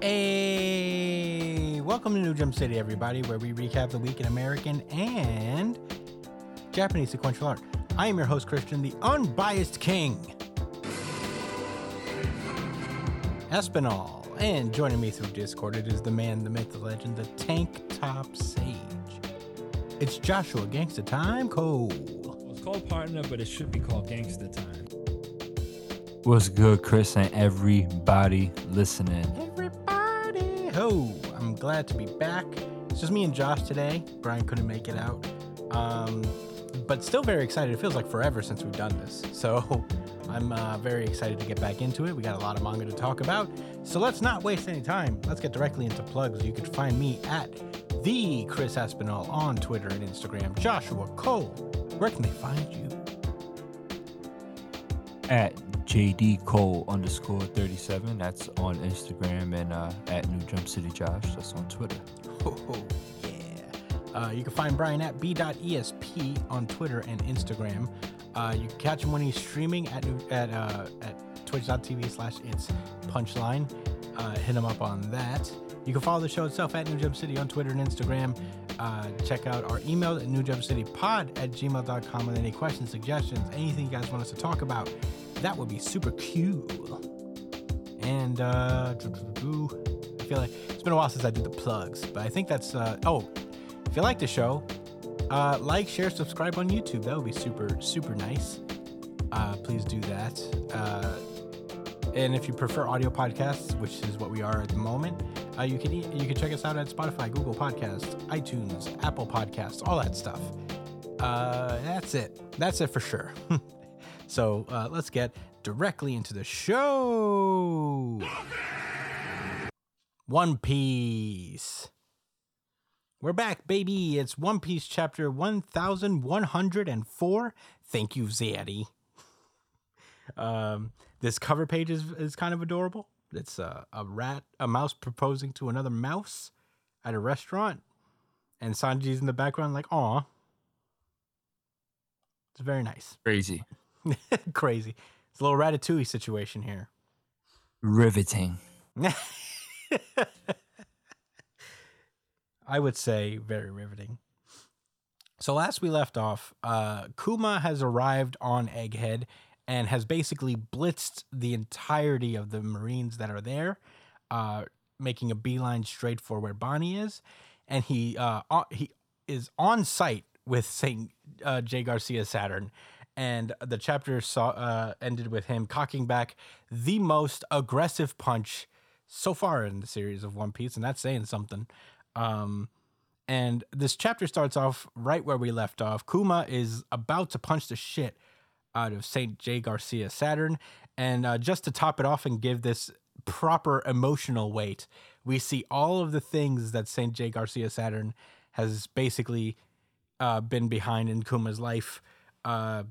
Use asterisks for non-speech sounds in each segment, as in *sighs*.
Hey, welcome to New Jump City, everybody, where we recap the week in American and Japanese sequential art. I am your host, Christian, the unbiased king. Espinal. And joining me through Discord, it is the man, the myth, the legend, the tank top sage. It's Joshua Gangsta Time Cole. Well, it's called partner, but it should be called gangster time. What's good, Chris, and everybody listening? Ho, I'm glad to be back. It's just me and Josh today. Brian couldn't make it out. Um, but still very excited. It feels like forever since we've done this. So *laughs* I'm uh, very excited to get back into it. We got a lot of manga to talk about. So let's not waste any time. Let's get directly into plugs. You can find me at the Chris Espinal on Twitter and Instagram. Joshua Cole, where can they find you? At JD Cole underscore 37. That's on Instagram and uh, at New Jump City Josh. That's on Twitter. Oh, yeah. Uh, you can find Brian at b.esp on Twitter and Instagram. Uh, you can catch him when he's streaming at new- at uh, at twitch.tv slash it's punchline. Uh, hit him up on that. You can follow the show itself at New Jump City on Twitter and Instagram. Uh, check out our email at newjumpcitypod at gmail.com with any questions, suggestions, anything you guys want us to talk about. That would be super cool. And uh, I feel like it's been a while since I did the plugs, but I think that's. Uh, oh, if you like the show, uh, like, share, subscribe on YouTube. That would be super, super nice. Uh, please do that. Uh, and if you prefer audio podcasts, which is what we are at the moment, uh, you can you can check us out at Spotify, Google Podcasts, iTunes, Apple Podcasts, all that stuff. Uh, that's it. That's it for sure. *laughs* so uh, let's get directly into the show. One Piece. We're back, baby. It's One Piece chapter 1104. Thank you, Zaddy. Um, this cover page is, is kind of adorable. It's a, a rat, a mouse proposing to another mouse at a restaurant. And Sanji's in the background, like, aw. It's very nice. Crazy. *laughs* Crazy. It's a little ratatouille situation here. Riveting. *laughs* I would say very riveting. So last we left off, uh, Kuma has arrived on Egghead and has basically blitzed the entirety of the Marines that are there, uh, making a beeline straight for where Bonnie is, and he uh, he is on site with Saint uh, Jaygarcia Saturn, and the chapter saw uh, ended with him cocking back the most aggressive punch so far in the series of One Piece, and that's saying something. Um, and this chapter starts off right where we left off. Kuma is about to punch the shit out of Saint Jaygarcia Saturn, and uh, just to top it off and give this proper emotional weight, we see all of the things that Saint Jaygarcia Saturn has basically uh, been behind in Kuma's life, uh,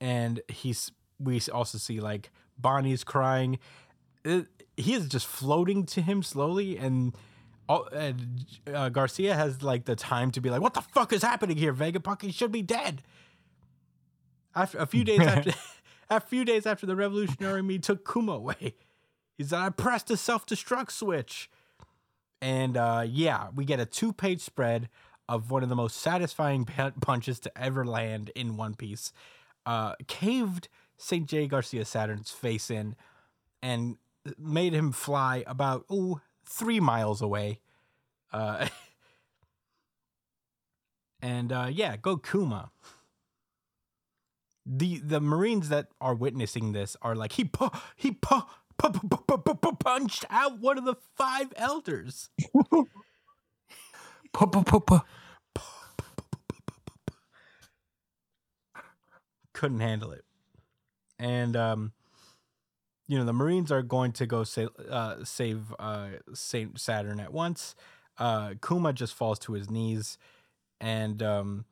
and he's we also see like Bonnie's crying. It- he is just floating to him slowly, and, all, and uh, Garcia has like the time to be like, "What the fuck is happening here? Vegapunk he should be dead." After a few days after, *laughs* *laughs* a few days after the Revolutionary me took Kuma away, he said, "I pressed a self destruct switch." And uh, yeah, we get a two page spread of one of the most satisfying punches to ever land in One Piece. Uh, caved St. Jaygarcia Saturn's face in and made him fly about ooh, three miles away. Uh, *laughs* and uh, yeah, go Kuma. The the Marines that are witnessing this are like he pu- he pu- pu- pu- pu- pu- pu- punched out one of the five elders. *laughs* Pa-pa-pa-pa. Couldn't handle it. And um you know, the Marines are going to go sa- uh, save uh, Saint Saturn at once. Uh, Kuma just falls to his knees, and um,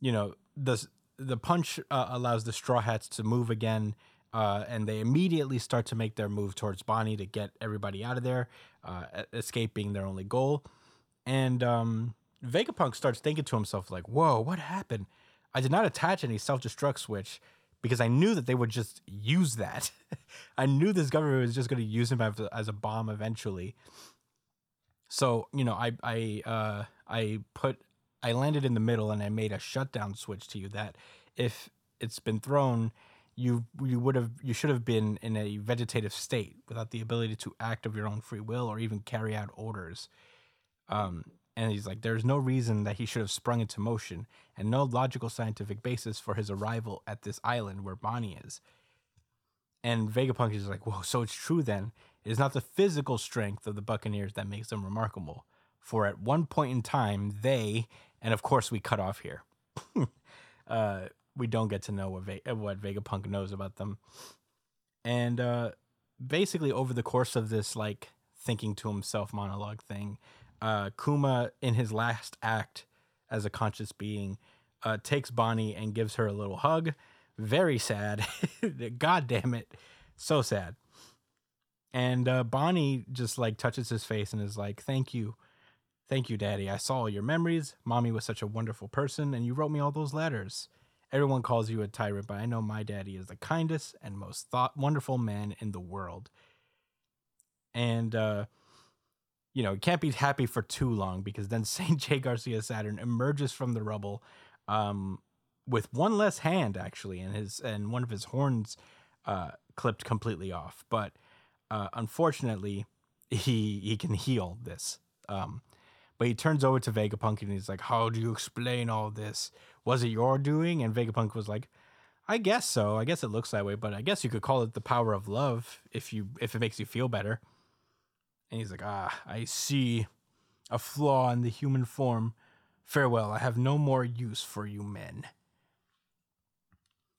you know the the punch uh, allows the Straw Hats to move again, uh, and they immediately start to make their move towards Bonnie to get everybody out of there, uh, escape being their only goal. And um, Vegapunk starts thinking to himself like, "Whoa, what happened? I did not attach any self destruct switch." because I knew that they would just use that. *laughs* I knew this government was just going to use him as a, bomb eventually. So you know, I I uh, I put I landed in the middle and I made a shutdown switch to you that if it's been thrown, you you would have you should have been in a vegetative state without the ability to act of your own free will or even carry out orders. Um, and he's like, there's no reason that he should have sprung into motion, and no logical scientific basis for his arrival at this island where Bonnie is. And Vegapunk is like, whoa, so it's true then. It is not the physical strength of the Buccaneers that makes them remarkable. For at one point in time, they, and of course we cut off here. *laughs* uh, we don't get to know what, Ve- what Vegapunk knows about them. And uh, basically, over the course of this, like, thinking to himself monologue thing, uh, Kuma, in his last act as a conscious being, uh, takes Bonnie and gives her a little hug. Very sad. *laughs* God damn it. So sad. And uh, Bonnie just like touches his face and is like, Thank you. Thank you, Daddy. I saw all your memories. Mommy was such a wonderful person, and you wrote me all those letters. Everyone calls you a tyrant, but I know my daddy is the kindest and most thought wonderful man in the world. And uh, you know, can't be happy for too long because then *laughs* Saint Jaygarcia Saturn emerges from the rubble um, with one less hand actually, and his and one of his horns uh, clipped completely off. But uh, unfortunately, he he can heal this. Um, but he turns over to Vegapunk and he's like, "How do you explain all this? Was it your doing?" And Vegapunk was like, "I guess so. I guess it looks that way, but I guess you could call it the power of love if you if it makes you feel better." And he's like, "Ah, I see a flaw in the human form. Farewell. I have no more use for you men."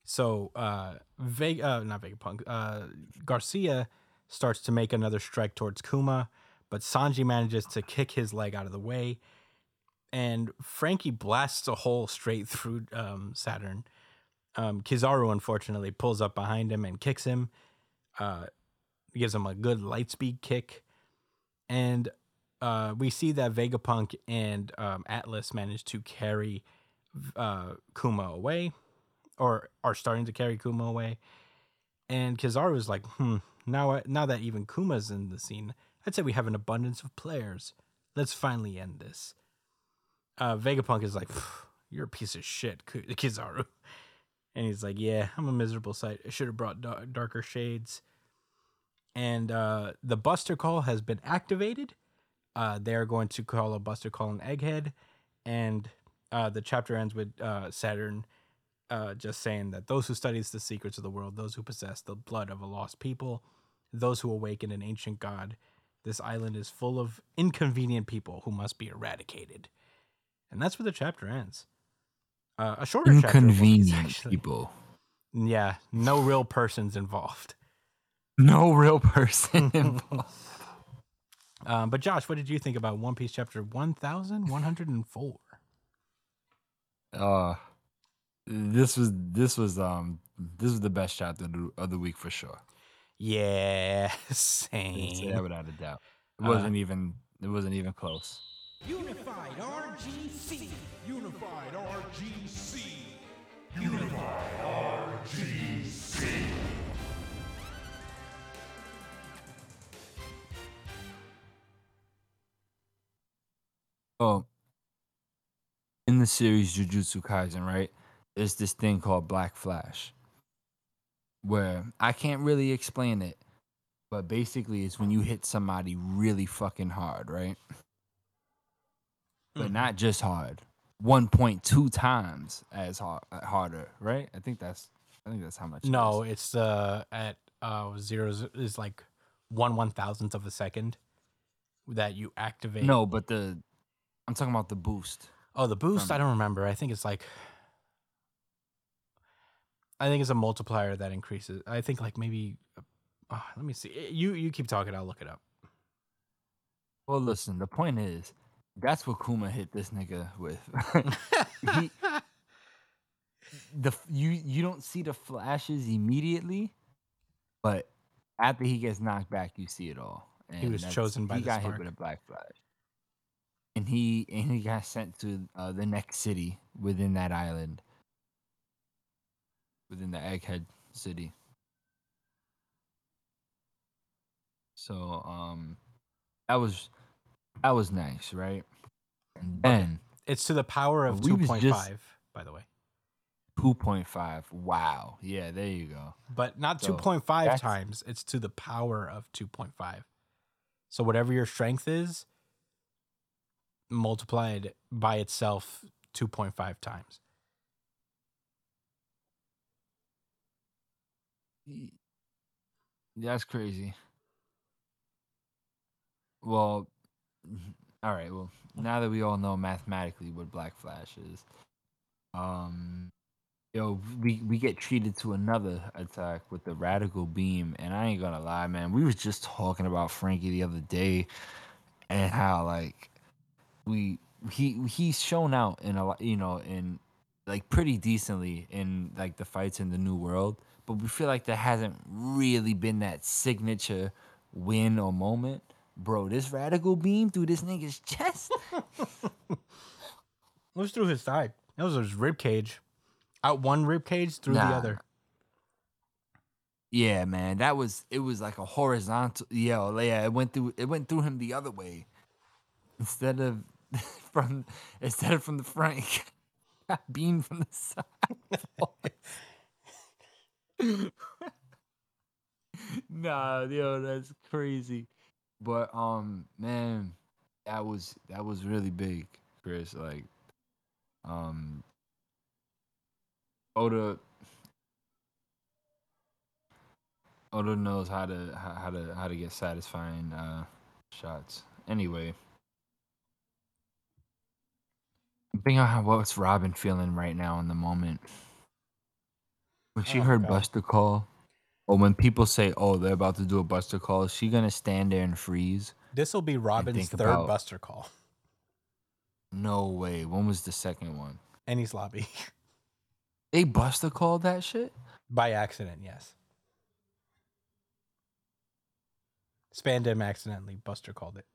So, uh, Vega, uh, not Vegapunk, uh, Garcia starts to make another strike towards Kuma but Sanji manages to kick his leg out of the way, and Franky blasts a hole straight through um, Saturn. Um, Kizaru unfortunately pulls up behind him and kicks him, uh, gives him a good light speed kick, and uh, we see that Vegapunk and um, Atlas manage to carry uh, Kuma away, or are starting to carry Kuma away. And Kizaru is like, hmm, now now that even Kuma's in the scene, I'd say we have an abundance of players. Let's finally end this. Uh, Vegapunk is like, you're a piece of shit, Kizaru. And he's like, yeah, I'm a miserable sight. I should have brought da- darker shades. And uh, the Buster Call has been activated. Uh, they're going to call a Buster Call an Egghead. And uh, the chapter ends with uh, Saturn uh, just saying that those who studies the secrets of the world, those who possess the blood of a lost people, those who awaken an ancient god, this island is full of inconvenient people who must be eradicated. And that's where the chapter ends. Uh, a shorter inconvenient chapter people. Yeah, no real persons involved. No real *laughs* person *laughs* involved. um, but Josh, what did you think about One Piece chapter one thousand one hundred and four? Uh this was this was um this was the best chapter of the, week for sure. Yeah, *laughs* same. say that without a doubt. It Uh, wasn't even it wasn't even close. Unified RGC. Unified RGC. Unified RGC. Oh, in the series Jujutsu Kaisen, right? There's this thing called Black Flash, where I can't really explain it, but basically it's when you hit somebody really fucking hard, right? But Mhm. not just hard, 1.2 times as hard, harder, right? I think that's I think that's how much. No, it's uh at uh zeros is like one one thousandth of a second that you activate. no, but the I'm talking about the boost. Oh, the boost? From- I don't remember. I think it's like I think it's a multiplier that increases. I think like maybe uh, let me see. You you keep talking, I'll look it up. Well, listen, the point is that's what Kuma hit this nigga with. *laughs* he, the you you don't see the flashes immediately, but after he gets knocked back, you see it all. And He was chosen by he the got spark. hit with a black flash, and he and he got sent to uh, the next city within that island, within the Egghead city. So um, that was that was nice, right? And then It's to the power of we was 2.5, by the way. two point five. Wow. Yeah, there you go. But not So, 2.5 times, it's to the power of 2.5. So whatever your strength is, multiplied by itself 2.5 times. That's crazy. Well, *laughs* all right. Well, now that we all know mathematically what Black Flash is, um, yo, we we get treated to another attack with the Radical Beam, and I ain't gonna lie, man. We was just talking about Franky the other day, and how like we he he's shown out in a lot, you know, in like pretty decently in like the fights in the new world but we feel like there hasn't really been that signature win or moment bro this radical beam through this nigga's chest *laughs* It was through his side. That was his rib cage. Out one rib cage through the other. yeah man that was it was like a horizontal yeah yeah it went through it went through him the other way instead of *laughs* from instead of from the front got beam from the side *laughs* nah, yo, that's crazy. But um, man, that was that was really big, Chris. Like, um, Oda, Oda knows how to how to how to get satisfying uh shots. Anyway. I'm thinking about what's Robin feeling right now in the moment. When she Oh, heard God. Buster call, or when people say, "Oh, they're about to do a Buster call," is she gonna stand there and freeze? This will be Robin's think third about- Buster call. No way. When was the second one? Enies Lobby. *laughs* They Buster called that shit. By accident, yes. Spandam accidentally Buster called it.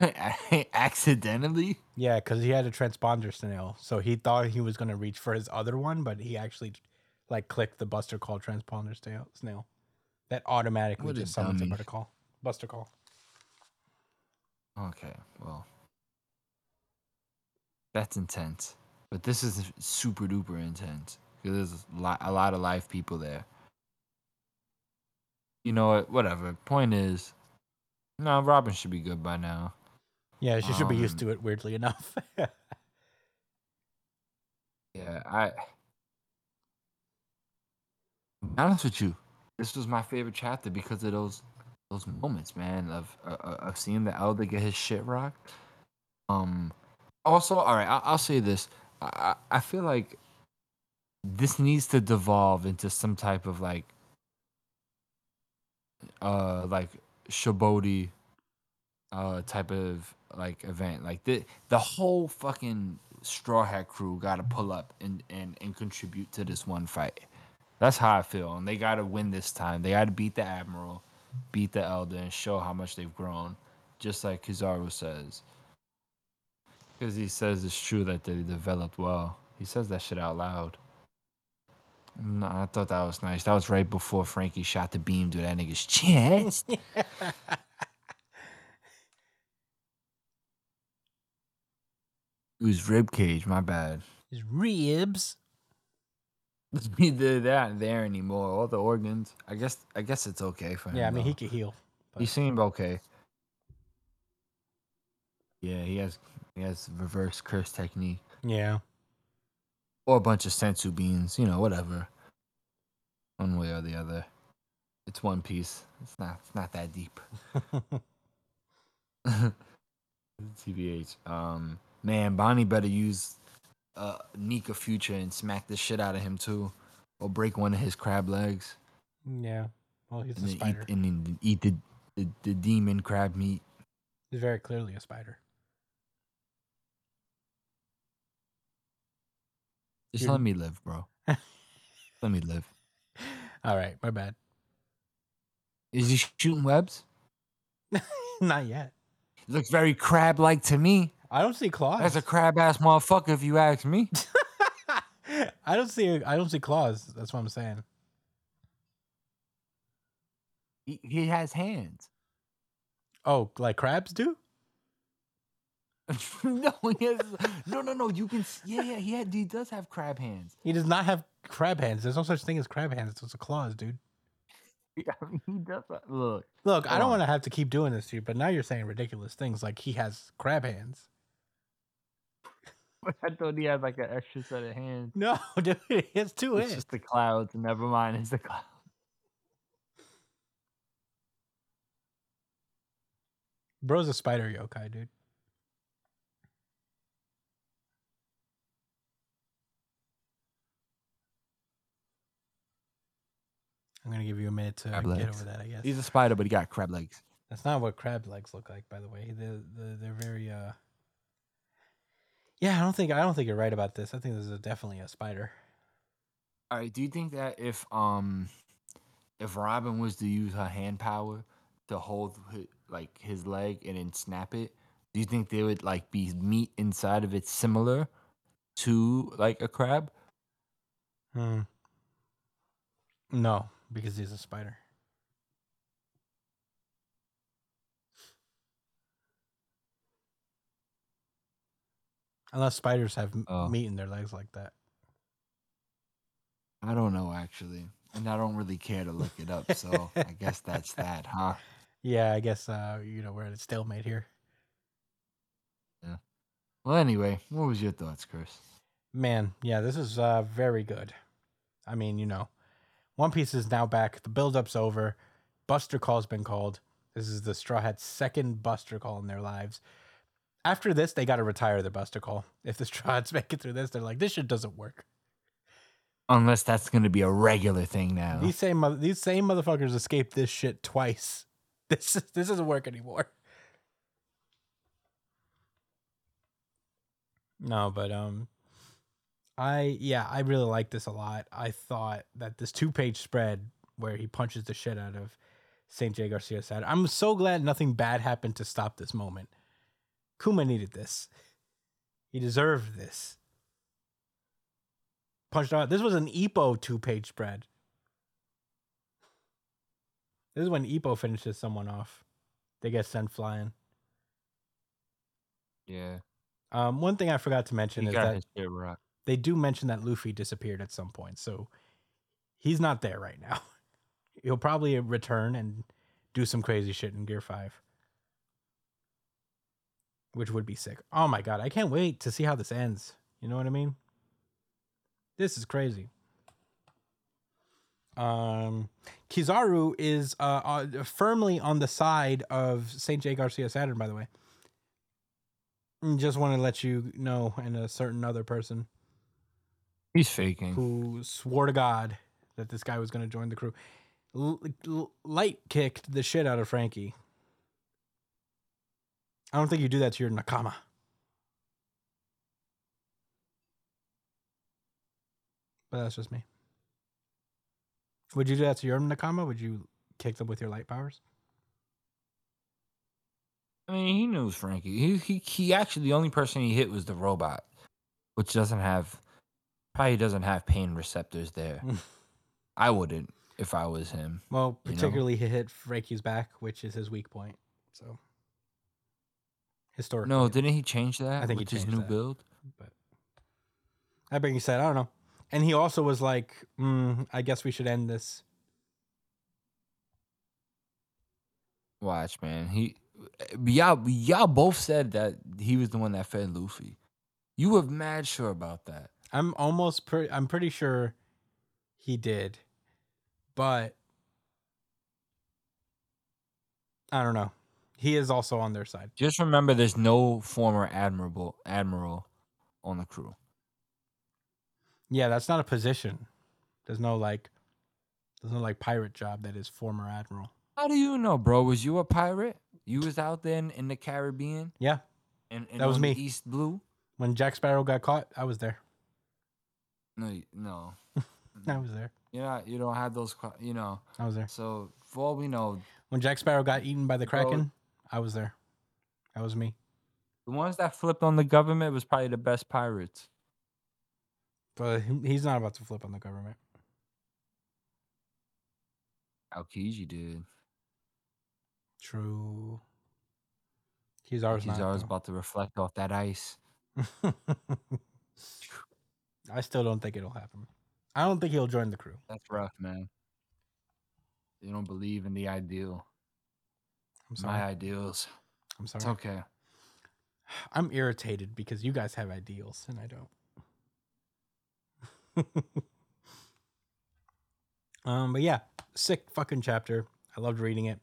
*laughs* Accidentally. Yeah, because he had a transponder snail, so he thought he was gonna reach for his other one, but he actually like clicked the Buster call transponder snail. Snail that automatically What just summons a. Buster call. Buster call. Okay, well, that's intense. But this is super duper intense because there's a lot, a lot of live people there. You know what? Whatever. Point is, no, Robin should be good by now. Yeah, she should be used Um, to it. Weirdly enough. *laughs* Yeah, I. Be honest with you, this was my favorite chapter because of those those moments, man, of uh, uh, of seeing the elder get his shit rocked. Um. Also, all right, I, I'll say this. I I I feel like this needs to devolve into some type of like, uh, like Sabaody, uh, type of like event. Like the the whole fucking Straw Hat crew got to pull up and, and and contribute to this one fight. That's how I feel, and they got to win this time. They got to beat the Admiral, beat the Elder, and show how much they've grown. Just like Kizaru says, because he says it's true that they developed well. He says that shit out loud. No, I thought that was nice. That was right before Franky shot the beam to that nigga's chest. *laughs* It was rib cage. My bad. His ribs. They're not there anymore. All the organs. I guess. I guess it's okay for him. Yeah, I mean he could heal. He seemed okay. Yeah, he has. He has reverse curse technique Yeah. or a bunch of senzu beans. You know, whatever. One way or the other. It's one piece. It's not. It's not that deep. *laughs* *laughs* TBH. Um, man, Bonnie better use uh Nika Future and smack the shit out of him too, or break one of his crab legs yeah. Well, he's and a spider. eat and then eat the, the the demon crab meat. He's very clearly a spider. Just You're- let me live, bro. *laughs* let me live. All right, my bad. Is he shooting webs? *laughs* Not yet. Looks very crab like to me. I don't see claws. That's a crab ass motherfucker, if you ask me. *laughs* I don't see. I don't see claws. That's what I'm saying. He, he has hands. Oh, like crabs do? *laughs* no, he has, no, no, no. You can. Yeah, yeah. He had, he does have crab hands. He does not have crab hands. There's no such thing as crab hands. Those are claws, dude. *laughs* Yeah, he does. Look, Look, I don't want to have to keep doing this to you, but now you're saying ridiculous things like he has crab hands. *laughs* I thought he had like an extra set of hands. No, *laughs* dude, he has two It's hands. just the clouds. Never mind. It's the clouds. Bro's a spider yokai, dude. I'm gonna give you a minute to Crab get legs. over that. I guess He's a spider, but he got crab legs. that's not what crab legs look like, by the way. They're, they're, they're very. uh Yeah, I don't think I don't think you're right about this. I think this is definitely a spider. All right. Do you think that if um if Robin was to use her hand power to hold like his leg and then snap it, do you think there would like be meat inside of it similar to like a crab? Hmm. No, because he's a spider. Unless spiders have Oh. meat in their legs like that. I don't know actually, and I don't really care to look it up. So I *laughs* guess that's that, huh? Yeah, I guess uh, you know we're at a stalemate here. Yeah. Well, anyway, what was your thoughts, Chris? Man, yeah, this is uh very good. I mean, you know, One Piece is now back. The build-up's over. Buster Call's been called. This is the Straw Hat's second Buster Call in their lives. After this, they got *laughs* to retire the Buster Call. If the Hats make it through this, they're like, this shit doesn't work. Unless that's going to be a regular thing now. These same these same motherfuckers escaped this shit twice. *laughs* This is, this doesn't work anymore. No, but um, I yeah, I really like this a lot. I thought that this two page spread where he punches the shit out of Saint Jaygarcia said, I'm so glad nothing bad happened to stop this moment. Kuma needed this. He deserved this. Punched out. This was an Ippo two page spread. This is when Ippo finishes someone off. They get sent flying. yeah. Um, one thing I forgot to mention He is that they do mention that Luffy disappeared at some point, so he's not there right now. *laughs* He'll probably return and do some crazy shit in Gear Five, which would be sick. Oh my god, I can't wait to see how this ends. You know what I mean? This is crazy. Um, Kizaru is uh, uh firmly on the side of Saint Jaygarcia Saturn. By the way, Mm, just want to let you know, and a certain other person He's faking. who swore to God that this guy was going to join the crew. L- l- light kicked the shit out of Franky. I don't think you do that to your nakama. But that's just me. Would you do that to your nakama? Would you kick them with your light powers? I mean, he knows Franky. He, he he actually the only person he hit was the robot, which doesn't have probably doesn't have pain receptors there. *laughs* I wouldn't if I was him. Well, You know? particularly he hit Franky's back, which is his weak point. So historically, No, didn't he change that? I think he with his changed new that. build. but that being said, I don't know. And he also was like, mm, "I guess we should end this." Watch, man. He y'all y'all both said that he was the one that fed Luffy. You were mad sure about that. I'm almost pretty. I'm pretty sure he did, but I don't know. He is also on their side. Just remember, there's no former admiral admiral on the crew. Yeah, that's not a position. There's no like, there's no like pirate job that is former admiral. How do you know, bro? Was you a pirate? You was out there in, in the Caribbean Yeah, and, and That was me. East Blue. when Jack Sparrow got caught, I was there. No, no, *laughs* I was there. you're not. You don't have those. You know. I was there. So for all we know, When Jack Sparrow got eaten by the. Kraken, I was there. That was me. the ones that flipped on the government was probably the best pirates. But he's not about to flip on the government. Aokiji did. True. Kizaru's not. He's though. about to reflect off that ice. *laughs* I still don't think it'll happen. I don't think he'll join the crew. That's rough, man. You don't believe in the ideal. I'm sorry. My ideals. I'm sorry. It's okay. I'm irritated because you guys have ideals and I don't. *laughs* um, but yeah, sick fucking chapter. I loved reading it.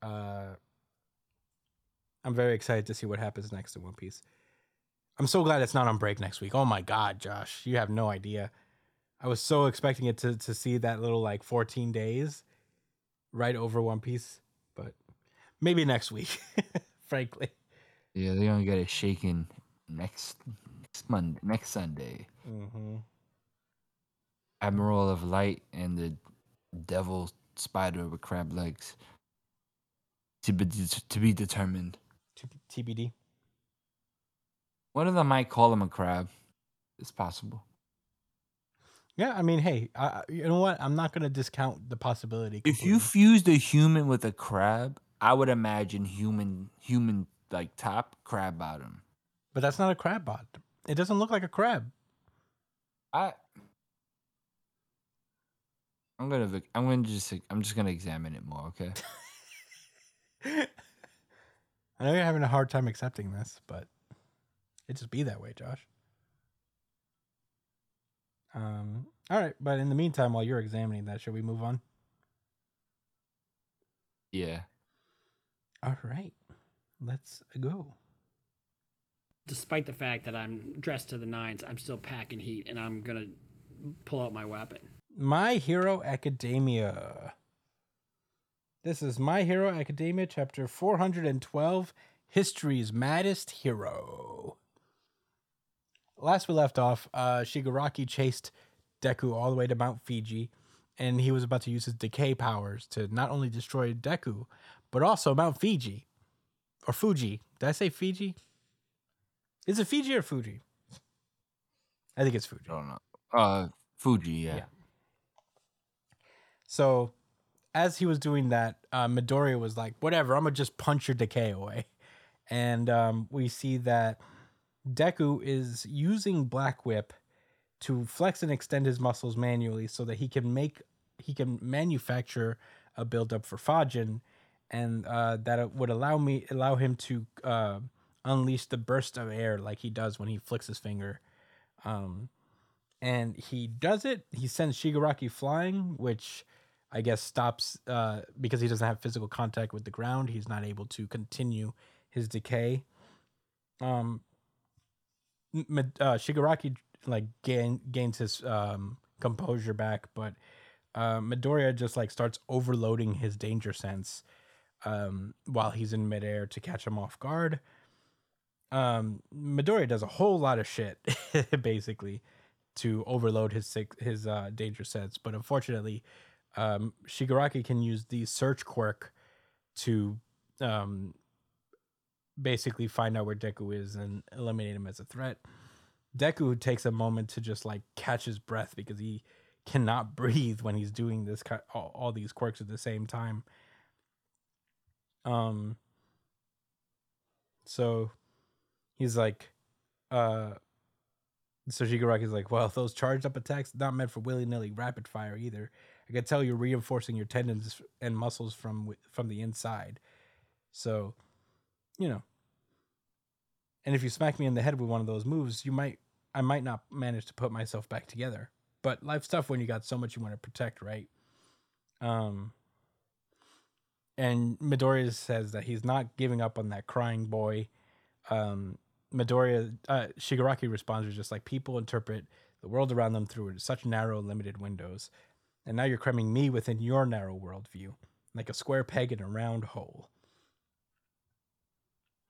Uh, I'm very excited to see what happens next in One Piece. I'm so glad it's not on break next week. Oh my god, Josh, you have no idea. I was so expecting it to to see that little like 14 days right over One Piece, maybe next week, *laughs* frankly. Yeah, they're gonna get it shaken next next Monday, next Sunday. Mm-hmm. Admiral of Light and the Devil Spider with crab legs. To be to be determined. TBD. One of them might call him a crab. It's possible. Yeah, I mean, hey, I, you know what? I'm not gonna discount the possibility. If you completely. fused a human with a crab, I would imagine human human like top crab bottom. but that's not a crab bot. It doesn't look like a crab. I I'm gonna vic- I'm gonna just I'm just gonna examine it more, okay? *laughs* I know you're having a hard time accepting this, but it just be that way, Josh. Um. All right, but in the meantime, while you're examining that, should we move on? Yeah. All right, let's go. Despite the fact that I'm dressed to the nines, I'm still packing heat, and I'm gonna pull out my weapon. My Hero Academia. This is My Hero Academia, chapter 412 History's Maddest Hero. Last we left off, uh, Shigaraki chased Deku all the way to Mount Fiji, and he was about to use his decay powers to not only destroy Deku, but also Mount Fiji. Or Fuji. Did I say Fiji? Is it Fiji or Fuji? I think it's Fuji. I don't know. Uh Fuji, yeah. Yeah. So, as he was doing that, uh, Midoriya was like, "Whatever, I'm gonna just punch your decay away," and um, we see that Deku is using Black Whip to flex and extend his muscles manually, so that he can make he can manufacture a buildup for Fajin, and uh, that would allow me allow him to uh, unleash the burst of air like he does when he flicks his finger. Um, and he does it. He sends Shigaraki flying, which I guess stops uh, because he doesn't have physical contact with the ground. He's not able to continue his decay. Um, uh, Shigaraki like gain, gains his um, composure back, but uh, Midoriya just like starts overloading his danger sense um, while he's in midair to catch him off guard. Um, Midoriya does a whole lot of shit, *laughs* basically, to overload his his uh, danger sense. But unfortunately, um, Shigaraki can use the search quirk to um, basically find out where Deku is and eliminate him as a threat. Deku takes a moment to just like catch his breath because he cannot *laughs* breathe when he's doing this all, all these quirks at the same time. Um. So, he's like, uh. So Shigaraki's like, well, *laughs* those charged up attacks not meant for willy nilly rapid fire either. I can tell you're reinforcing your tendons and muscles from from the inside. So, you know. And if you smack me in the head with one of those moves, you might I might not manage to put myself back together. But life's tough when you got so much you want to protect, right? Um and Midoriya says that he's not giving up on that crying boy. Um Midoriya uh, Shigaraki responds with just like people interpret the world around them through such narrow, limited windows. And now you're cramming me within your narrow worldview, like a square peg in a round hole.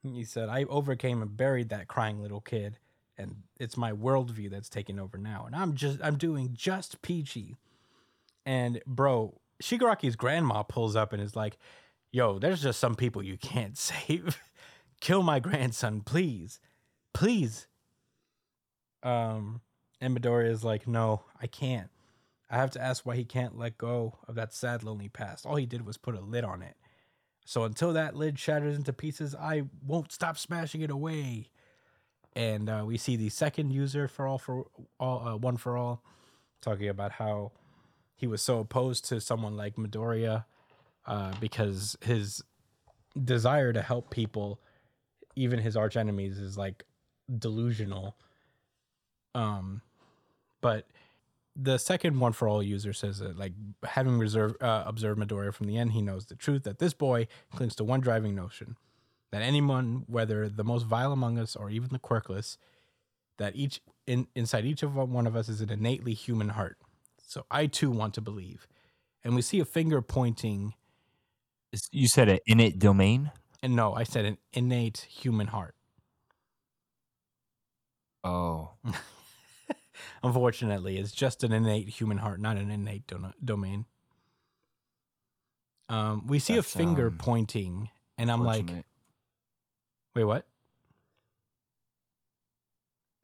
He said, I overcame and buried that crying little kid, and it's my worldview that's taking over now. And I'm just I'm doing just peachy. And bro, Shigaraki's grandma pulls up and is like, Yo, there's just some people you can't *laughs* save. Kill my grandson, please. Please. Um, and Midoriya is like, No, I can't. I have to ask why he can't let go of that sad, lonely past. All he did was put a lid on it. So until that lid shatters into pieces, I won't stop smashing it away. And uh, we see the second user for all for all uh, one for all talking about how he was so opposed to someone like Midoriya uh, because his desire to help people, even his arch enemies, is like delusional. Um, but the second one for all user says that like having reserved uh, observed Midoriya from the end, he knows the truth that this boy clings to one driving notion that anyone, whether the most vile among us or even the quirkless, that each in, inside each of one of us is an innately human heart. So I too want to believe, and we see a finger pointing. You said an innate domain. And no, I said an innate human heart. Oh, *laughs* Unfortunately, it's just an innate human heart, not an innate do- domain. Um, we see That's, a finger um, pointing, and I'm like, wait, what?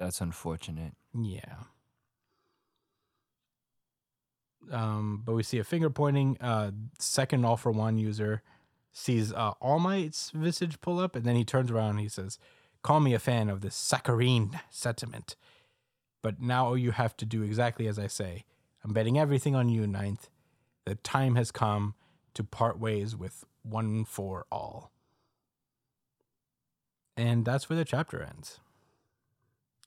that's unfortunate. Yeah. Um, but we see a finger pointing. Uh, second all for one user sees uh, All Might's visage pull up, and then he turns around and he says, "Call me a fan of this saccharine sentiment, but now you have to do exactly as I say. I'm betting everything on you, Ninth. The time has come to part ways with one for all." And that's where the chapter ends.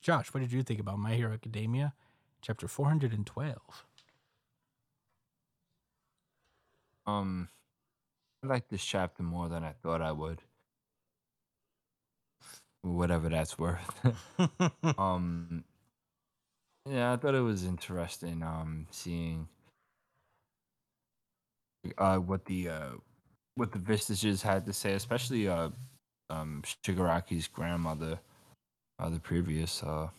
Josh, what did you think about My Hero Academia, chapter 412? Um, I like this chapter more than I thought I would. Whatever that's worth. *laughs* um, yeah, I thought it was interesting. Um, seeing uh what the uh what the Vestiges had to say, especially uh um Shigaraki's grandmother, uh the previous uh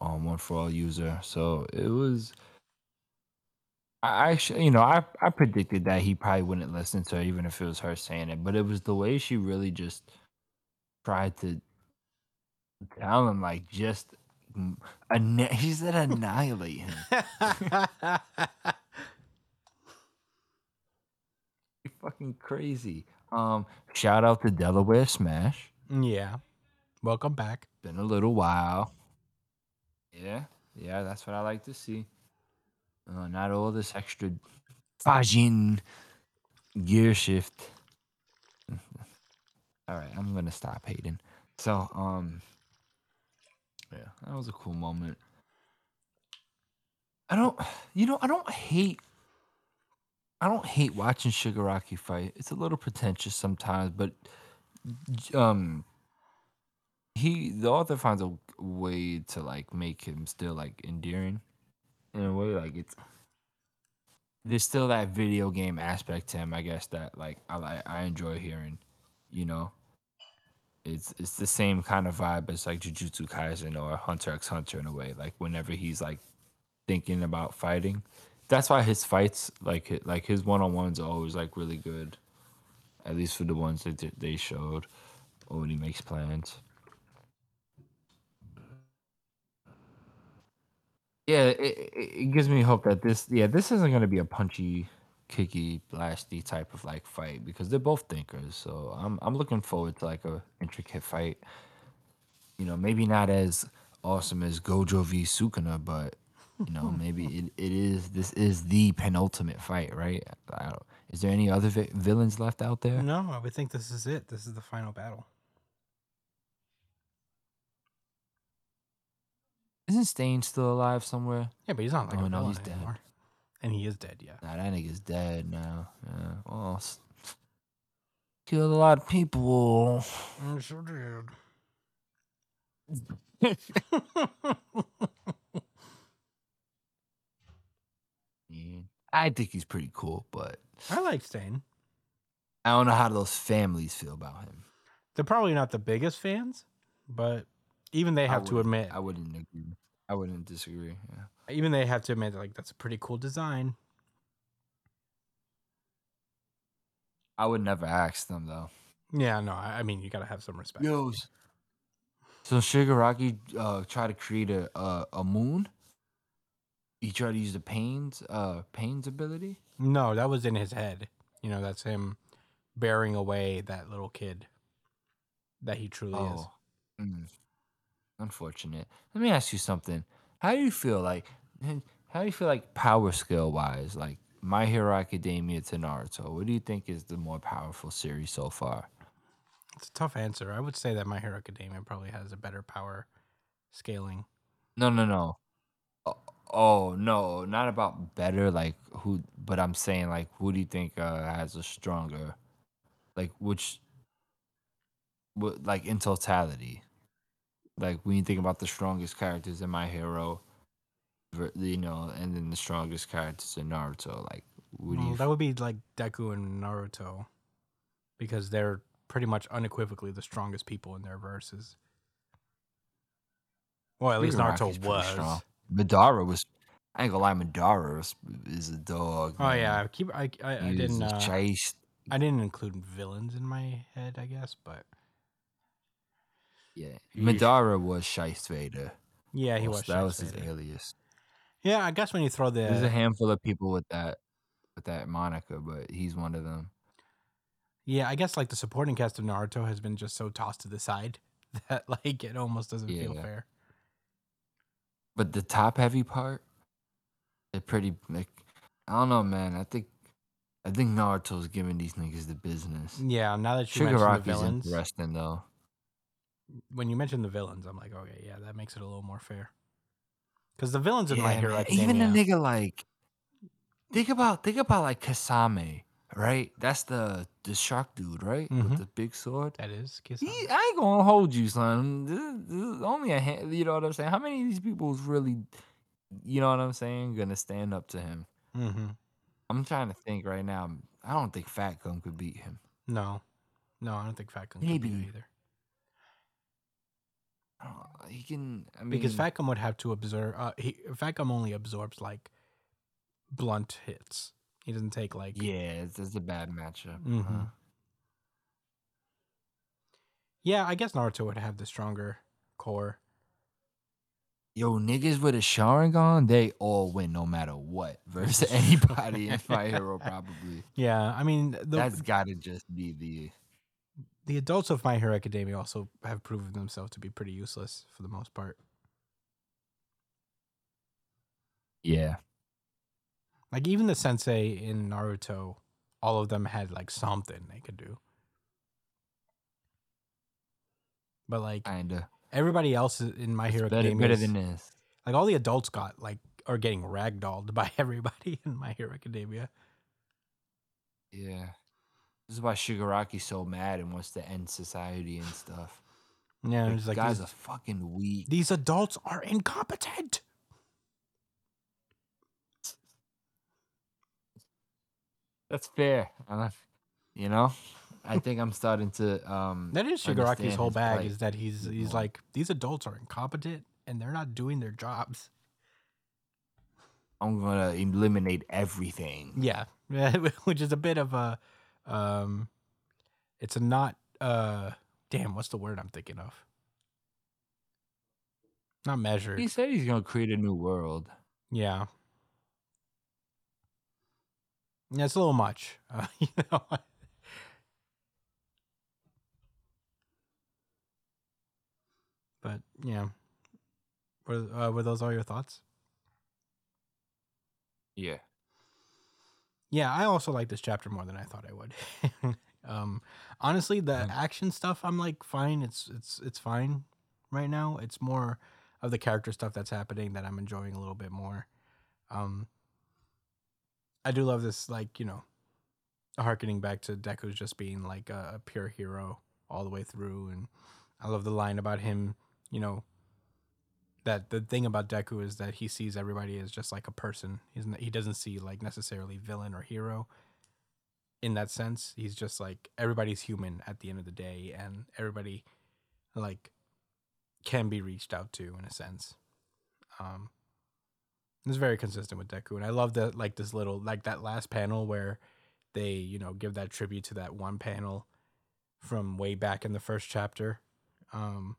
um one for all user. So it was. I actually, you know, I I predicted that he probably wouldn't listen to her, even if it was her saying it. But it was the way she really just tried to tell him, like, just anni- *laughs* he said annihilate him. *laughs* You're fucking crazy. Um, shout out to Delaware Smash. yeah. Welcome back. Been a little while. Yeah, yeah, that's what I like to see. Uh, not all this extra Fajin gear shift. *laughs* all right, I'm gonna stop hating. So, um, yeah, that was a cool moment. I don't, you know, I don't hate. I don't hate watching Shigaraki fight. It's a little pretentious sometimes, but um, he the author finds a way to like make him still like endearing in a way like? It's there's still that video game aspect to him i guess that like i i enjoy hearing you know? It's it's the same kind of vibe as like jujutsu kaisen or hunter x hunter in a way. Like whenever he's like thinking about fighting that's why his fights like like his one-on-ones are always like really good at least for the ones that they showed or when he makes plans yeah, it, it, gives me hope that this, yeah, this isn't going to be a punchy, kicky, blasty type of like fight because they're both thinkers. So I'm I'm looking forward to like a intricate fight. You know, maybe not as awesome as Gojo v Sukuna, but you know, *laughs* maybe it, it is. This is the penultimate fight, right? I don't, is there any other vi- villains left out there? No, I would think this is it. This is the final battle. Isn't Stain still alive somewhere? Yeah, but he's not like Oh, a no, he's dead. And he is dead, yeah. Nah, that nigga's dead now. Yeah, well, killed a lot of people. Mm, I sure did. *laughs* Yeah. I think he's pretty cool, but I like Stain. I don't know how those families feel about him. They're probably not the biggest fans, but even they have to admit, I wouldn't agree. I wouldn't disagree. Yeah. even they have to admit, like that's a pretty cool design. I would never ask them though. Yeah, no, I I mean you gotta have some respect. Yo. So Shigaraki uh tried to create a a, a moon. He tried to use the pains uh pains ability. No, that was in his head. You know, that's him bearing away that little kid that he truly is. Oh, mm, unfortunate. Let me ask you something. How do you feel like? *laughs* How do you feel like power skill wise, like My Hero Academia to Naruto? What do you think is the more powerful series so far? It's a tough answer. I would say that My Hero Academia probably has a better power scaling. No, no, no. Oh, oh no, not about better. Like who? But I'm saying like, who do you think uh, has a stronger? Like which? What like in totality? Like when you think about the strongest characters in My Hero, you know, and then the strongest characters in Naruto. Like, what do Well, that would be like Deku and Naruto because they're pretty much unequivocally the strongest people in their verses. Well, at least Naruto was. strong. Madara was. I ain't gonna lie, Madara is, is a dog. Oh yeah. I keep I I, I didn't uh, chased. I didn't include villains in my head, I guess, but Yeah. Madara was Shice Vader. yeah, he was. That was his alias. Yeah, I guess when you throw the There's a handful of people with that with that moniker, but he's one of them. yeah, I guess like the supporting cast of Naruto has been just so tossed to the side *laughs* that like it almost doesn't feel Yeah. fair. But the top heavy part, it pretty like I don't know, man. I think I think Naruto's giving these niggas the business. Yeah, now that you mentioned the Shigaraki's villains, interesting though. When you mentioned the villains, I'm like, okay, yeah, that makes it a little more fair. Because the villains in My Yeah, Hero man. Academia, Even a nigga like think about think about like Kasame, right? That's the the shark dude, right? Mhm. With the big sword. that is He, Kisame. I ain't gonna hold you, son. This, is- this is only a hand, you know what I'm saying. How many of these people is really, you know what I'm saying, gonna stand up to him? Mm-hmm. I'm trying to think right now. I don't think Fat Gum could beat him. No, no, I don't think Fat Gum could be Maybe. either. He can. I mean, Because Fat Gum would have to observe. Uh, he Fat Gum only absorbs like blunt hits. He doesn't take like yeah, it's, it's a bad matchup. Mhm. uh, Yeah, I guess Naruto would have the stronger core. Yo, niggas with a Sharingan, they all win no matter what *laughs* versus anybody in Fire Hero. *laughs* Probably Yeah, I mean the that's got to just be the. The adults of My Hero Academia also have proven themselves to be pretty useless for the most part. Yeah, Like even the sensei in Naruto, all of them had like something they could do. But like kinda. everybody else in My Hero Better, Academia, better than this. like all the adults got like are getting ragdolled *laughs* by everybody in My Hero Academia. Yeah. This is why Shigaraki's so mad and wants to end society and stuff. Yeah, Like, like guys these, are fucking weak. these adults are incompetent. That's fair. uh, You know, I think I'm starting to. um That is Shigaraki's whole bag is that he's he's like these adults are incompetent and they're not doing their jobs. I'm gonna eliminate everything. Yeah, *laughs* which is a bit of a, um, it's a not uh, damn, what's the word I'm thinking of? Not measured. He said he's gonna create a new world. Yeah. Yeah, it's a little much. *laughs* Uh, you know. but yeah, were uh, were those all your thoughts? Yeah. Yeah, I also like this chapter more than I thought I would. *laughs* um, honestly, the Um, action stuff, I'm like fine. It's it's it's fine right now. It's more of the character stuff that's happening that I'm enjoying a little bit more. Um, I do love this, like you know, harkening back to Deku's just being like a, a pure hero all the way through, and I love the line about him. You know, that the thing about Deku is that he sees everybody as just like a person. He's he doesn't see like necessarily villain or hero. In that sense, he's just like everybody's human at the end of the day, and everybody like can be reached out to in a sense. Um, it's very consistent with Deku, and I love that like this little like that last panel where they you know give that tribute to that one panel from way back in the first chapter. Um,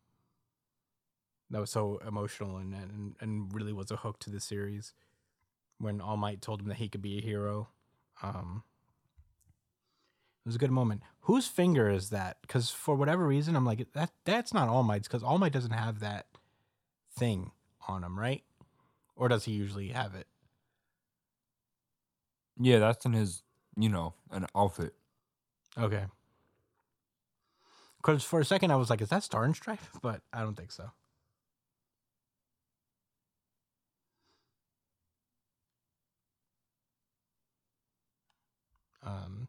that was so emotional and, and and really was a hook to the series when All Might told him that he could be a hero. Um, it was a good moment. Whose finger is that? Because for whatever reason, I'm like that. That's not All Might's because All Might doesn't have that thing on him, right? Or does he usually have it? Yeah, that's in his, you know, an outfit. Okay. Because for a second I was like, is that Star and Stripe? But I don't think so. Um,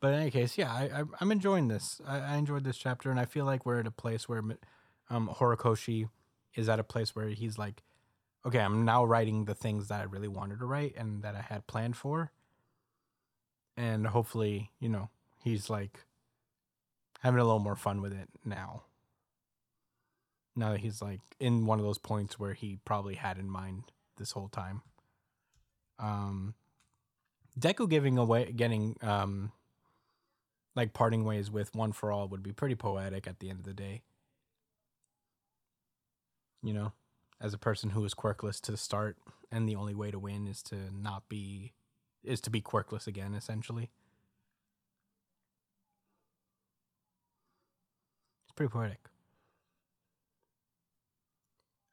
but in any case, yeah, I, I I'm enjoying this. I, I enjoyed this chapter, and I feel like we're at a place where, um, Horikoshi is at a place where he's like, okay, I'm now writing the things that I really wanted to write and that I had planned for, and hopefully, you know, he's like having a little more fun with it now. Now that he's like in one of those points where he probably had in mind this whole time. Um, Deku giving away, getting um, like parting ways with One for All would be pretty poetic at the end of the day. You know, as a person who was quirkless to the start, and the only way to win is to not be, is to be quirkless again, essentially. It's pretty poetic.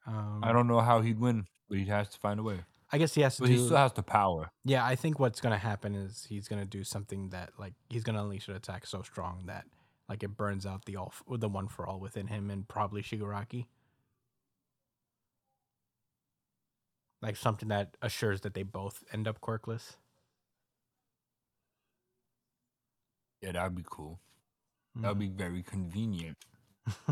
Um, I don't know how he'd win, but he has to find a way. I guess he has to But do. he still has the power. Yeah, I think what's gonna happen is he's gonna do something that like he's gonna unleash an attack so strong that like it burns out the all the one for all within him and probably Shigaraki. Like something that assures that they both end up quirkless. Yeah, that'd be cool. That'd be mm-hmm. very convenient. *laughs*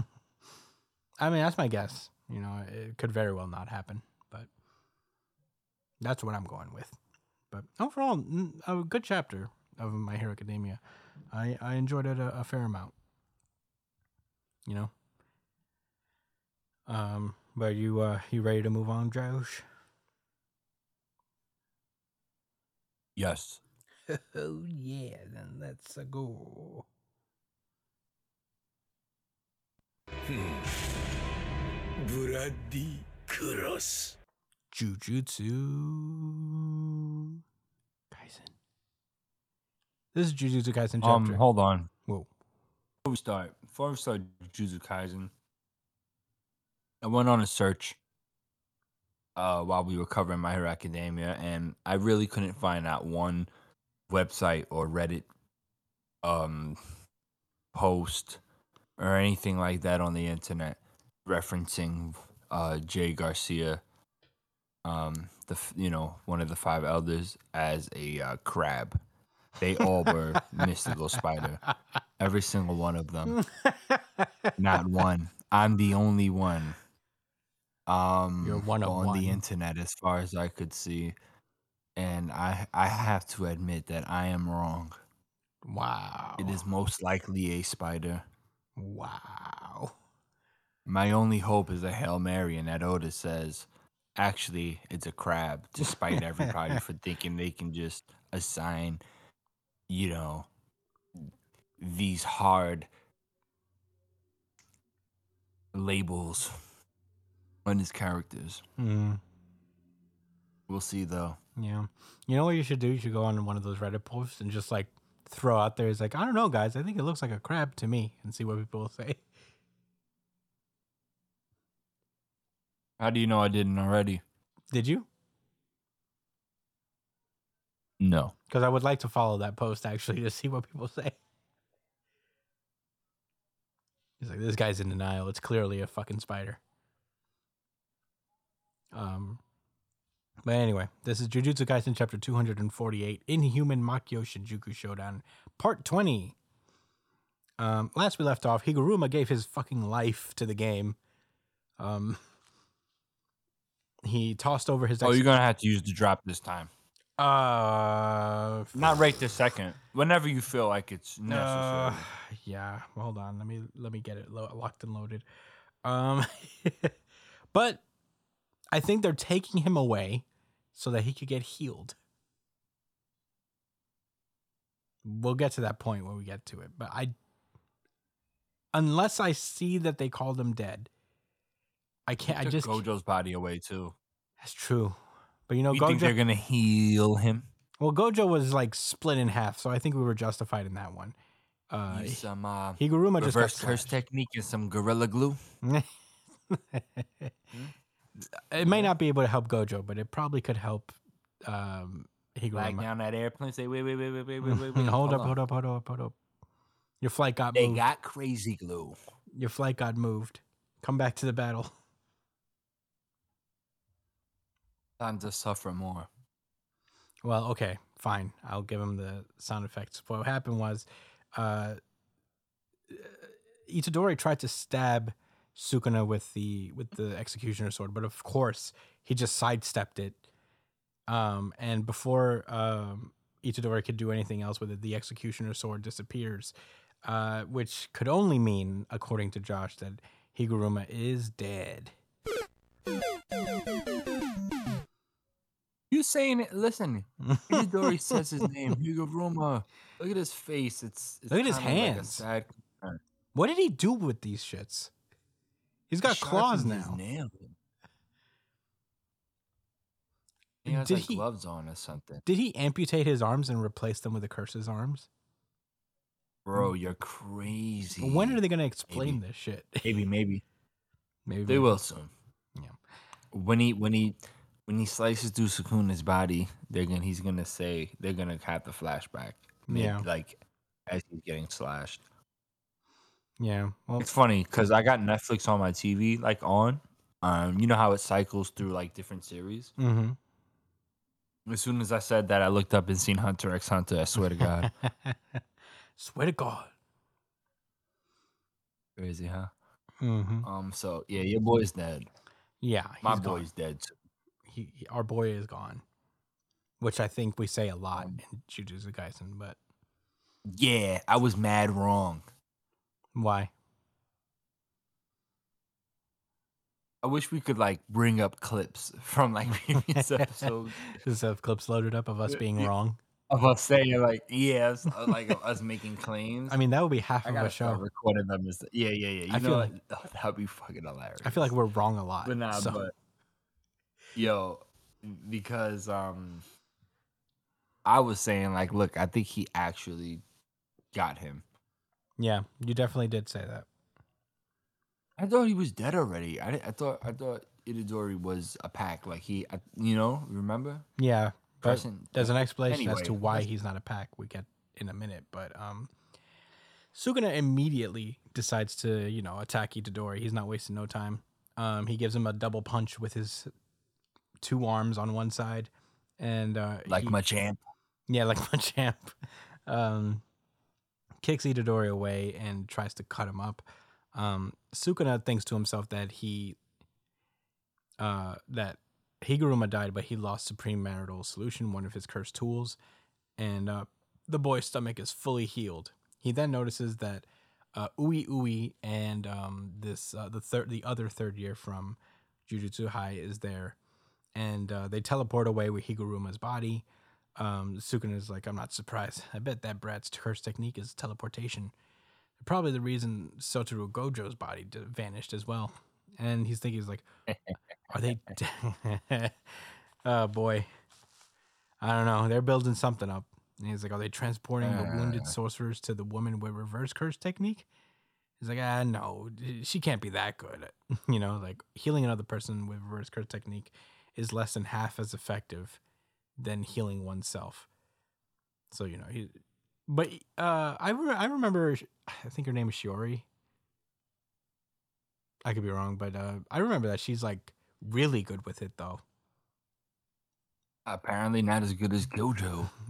I mean, that's my guess. You know, it could very well not happen, that's what I'm going with. But overall, a good chapter of My Hero Academia. I I enjoyed it a, a fair amount. You know. Um, but you uh you ready to move on, Josh? Yes. *laughs* oh yeah, then let's uh, go. Bloody Cross. Jujutsu Kaisen. This is Jujutsu Kaisen chapter. Um, hold on. Whoa. Before we start, before we start Jujutsu Kaisen, I went on a search uh, while we were covering My Hero Academia, and I really couldn't find out one website or Reddit um, post or anything like that on the internet referencing uh, Jaygarcia, um, the you know one of the five elders, as a uh, crab. They all were *laughs* mystical spider. Every single one of them. Not *laughs* one. I'm the only one. Um You're one of on one. the internet as far as I could see. And I I have to admit that I am wrong. Wow. It is most likely a spider. Wow. My only hope is a Hail Mary and that Oda says, actually, it's a crab, despite everybody *laughs* for thinking they can just assign, you know, these hard labels on his characters. Mm, We'll see though. yeah. You know what you should do? You should go on one of those Reddit posts and just like throw out there. It's like, I don't know, guys. I think it looks like a crab to me and see what people will say. *laughs* How do you know I didn't already? Did you? No. Because I would like to follow that post actually to see what people say. He's like, this guy's in denial. It's clearly a fucking spider. Um, but anyway, this is Jujutsu Kaisen chapter 248, Inhuman Makyo Shinjuku Showdown, part 20. Um, last we left off, Higuruma gave his fucking life to the game. Um, he tossed over his. Oh, you're gonna have to use the drop this time. uh, Not right this second. Whenever you feel like it's *sighs* necessary. Uh, yeah, hold on. Let me let me get it lo- locked and loaded. Um, *laughs* but I think they're taking him away so that he could get healed. We'll get to that point when we get to it, but I, unless I see that they called him dead, I can't. I just Gojo's body away too. that's true. But you know, you think they're gonna heal him? Well, Gojo was like split in half, so I think we were justified in that one. Uh, some uh, Higuruma just reverse curse technique and some gorilla glue. *laughs* it may not be able to help Gojo, but it probably could help um, Higuruma. down that airplane. Say wait, wait, wait, wait, wait, wait, wait, *laughs* wait. hold, up, hold up, hold up, hold up. Your flight got They moved. got crazy glue. Your flight got moved. Come back to the battle. *laughs* Time to suffer more. Well, okay, fine. I'll give him the sound effects. What happened was, uh, Itadori tried to stab Sukuna with the with the executioner sword, but of course he just sidestepped it. Um, and before um, Itadori could do anything else with it, the executioner sword disappears, uh, which could only mean, according to Josh, that Higuruma is dead. You saying it? Listen, Itadori *laughs* says his name, Higuruma. Look at his face. It's, it's Look at his kinda like hands. What did he do with these shits? He's got He claws now. He has Did like he- gloves on or something. Did he amputate his arms and replace them with the curse's arms? Bro, hmm. you're crazy. When are they going to explain Maybe. this shit? Maybe, maybe. *laughs* Maybe They will soon. Yeah. When he when he when he slices through Sukuna's body, they're gonna he's gonna say they're gonna have the flashback. Maybe, Yeah. Like as he's getting slashed. Yeah. Well, It's funny because I got Netflix on my TV, like on. Um, you know how it cycles through like different series. hmm As soon as I said that, I looked up and seen Hunter x Hunter. I swear to God, *laughs* Swear to God. crazy, huh? hmm Um, so yeah, your boy's dead. Yeah. My he's gone. boy's dead. too. He, he- our boy is gone. Which I think we say a lot Um, in Jujutsu Kaisen, but Yeah, I was mad wrong. why? I wish we could like bring up clips *laughs* from like previous *laughs* episodes Just have clips loaded up of us being wrong. of us saying like yes, uh, like us making claims. I mean, that would be half I of a show. recording them. As, yeah, yeah, yeah. You I know, feel like, *laughs* oh, that'd be fucking hilarious. I feel like we're wrong a lot. but nah, so- but yo, because um, I was saying like, look, I think he actually got him. yeah, you definitely did say that. I thought he was dead already. I, I thought I thought Itadori was a pack. Like he, I, you know, remember? Yeah, Present- there's an explanation as to why he's not a pack. We get in a minute, but um, Sukuna immediately decides to you know attack Itadori. He's not wasting no time. Um, he gives him a double punch with his two arms on one side, and uh, Like he- my champ. yeah, like my *laughs* champ. Um, kicks Itadori away and tries to cut him up. Um, Sukuna thinks to himself that he, uh, that Higuruma died, but he lost Supreme Martial Solution, one of his cursed tools, and uh, the boy's stomach is fully healed. He then notices that uh, Ui Ui and um, this uh, the third, the other third year from Jujutsu High is there, and uh, they teleport away with Higuruma's body. Um, Sukuna is like, I'm not surprised. *laughs* I bet that brat's curse technique is teleportation. Probably the reason Satoru Gojo's body d- vanished as well. And he's thinking, he's like, are they? *laughs* de- *laughs* oh boy, I don't know. They're building something up. And he's like, are they transporting the wounded Uh. sorcerers to the woman with reverse curse technique? He's like, ah, no, she can't be that good. You know, like healing another person with reverse curse technique is less than half as effective than healing oneself. So you know, he, but uh, I re- I remember, I think her name is Shiori. I could be wrong, but uh, I remember that she's like really good with it though. Apparently not as good as Gojo. *laughs*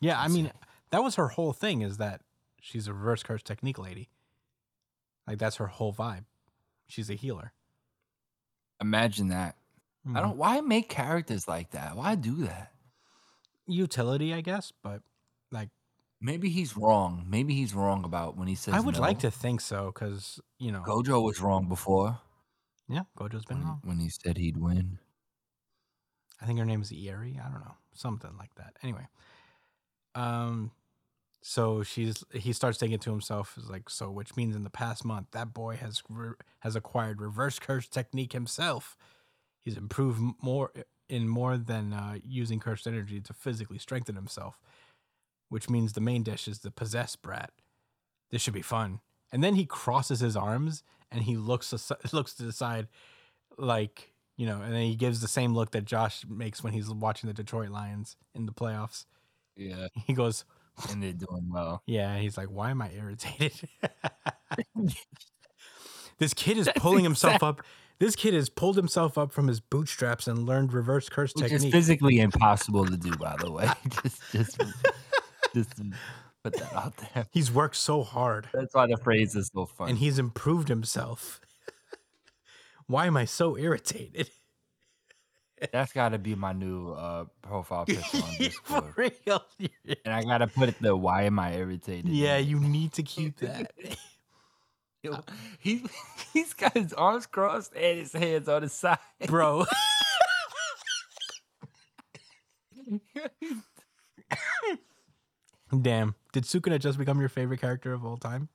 Yeah, I mean that was her whole thing is that she's a reverse curse technique lady. Like that's her whole vibe. She's a healer. Imagine that. Mhm. I don't. Why make characters like that? Why do that? utility, I guess, but like Maybe he's wrong. Maybe he's wrong about when he says. I would like to think so because you know, Gojo was wrong before yeah, Gojo's been when he, wrong. when he said he'd win. I think her name is Ieri. I don't know, something like that. Anyway, um, so she's he starts thinking to himself is like, so which means in the past month that boy has re- has acquired reverse curse technique himself. He's improved more in more than uh, using cursed energy to physically strengthen himself, which means the main dish is the possessed brat. This should be fun. And then he crosses his arms and he looks asi- *laughs* looks to the side, like you know, and then he gives the same look that Josh makes when he's watching the Detroit Lions in the playoffs. Yeah, He goes, and they're doing well. "Yeah." He's like, "Why am I irritated?" *laughs* *laughs* this kid is pulling himself up. This kid has pulled himself up from his bootstraps and learned reverse curse Which technique. physically impossible to do, by the way. *laughs* just, just, just put that out there. He's worked so hard That's why the phrase is so funny. and he's improved himself. *laughs* Why am I so irritated? That's got to be my new uh, profile picture on *laughs* For Discord. real. and I gotta put it the why am I irritated? Yeah, you need to keep that. Yo, *laughs* he he's got his arms crossed and his hands on his side. *laughs* Bro. *laughs* Damn. Did Sukuna just become your favorite character of all time?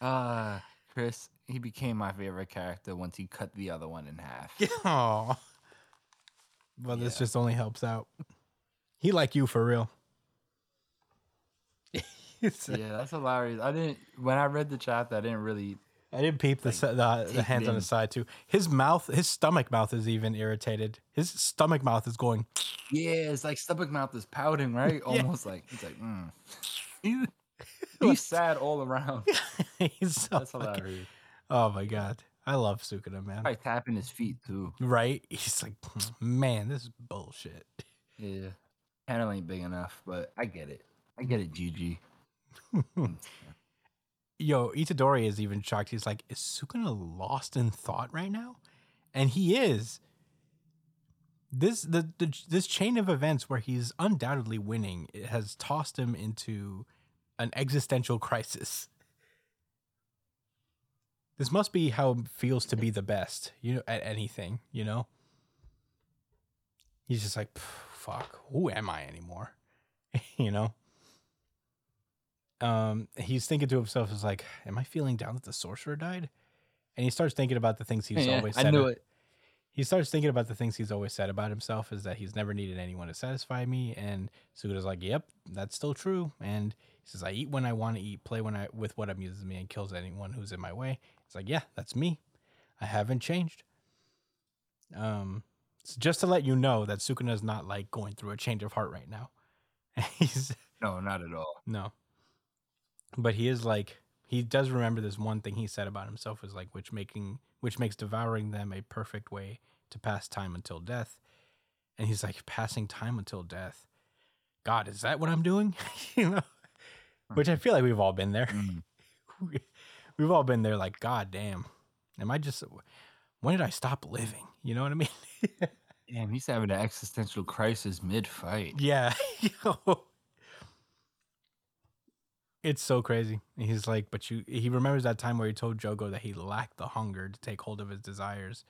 Uh Chris, he became my favorite character once he cut the other one in half. Aw. Well, this just only helps out. He like you for real. It's- yeah, that's hilarious. I didn't when I read the chapter, I didn't really I didn't peep the si- the, the take hands on his side too. His mouth, his stomach mouth is even irritated. His stomach mouth is going. Yeah, it's like stomach mouth is pouting, right? *laughs* Yeah. Almost like he's like, mm. he's, *laughs* he's sad all around. *laughs* he's so That's fucking- hilarious. Oh my god, I love Sukuna, man. Probably tapping his feet too. Right? He's like, man, this is bullshit. Yeah. Panel ain't big enough, but I get it. I get it, GG. Yo, Itadori is even shocked. He's like, is Sukuna lost in thought right now? And he is. This the, the this chain of events where he's undoubtedly winning it has tossed him into an existential crisis. This must be how it feels to be the best, you know, at anything, you know? He's just like, fuck, who am I anymore? *laughs* you know? Um, he's thinking to himself, "Is like, am I feeling down that the sorcerer died?" And he starts thinking about the things *laughs* he's Yeah, always I said. knew it. He starts thinking about the things he's always said about himself, is that he's never needed anyone to satisfy me. And Suga's like, "Yep, that's still true." And he says, "I eat when I want to eat, play when I with what amuses me, and kills anyone who's in my way." It's like, "Yeah, that's me. I haven't changed." Um, so just to let you know that Sukuna's not like going through a change of heart right now. *laughs* he's No, not at all. no. But he is like he does remember this one thing he said about himself is like which making which makes devouring them a perfect way to pass time until death. And he's like passing time until death. God, is that what I'm doing? *laughs* you know? Which I feel like we've all been there. Mm. *laughs* we've all been there like god damn. Am I just when did I stop living? You know what I mean? *laughs* Damn, he's having an existential crisis mid fight. Yeah. It's so crazy. He's like, but you he remembers that time where he told Jogo that he lacked the hunger to take hold of his desires.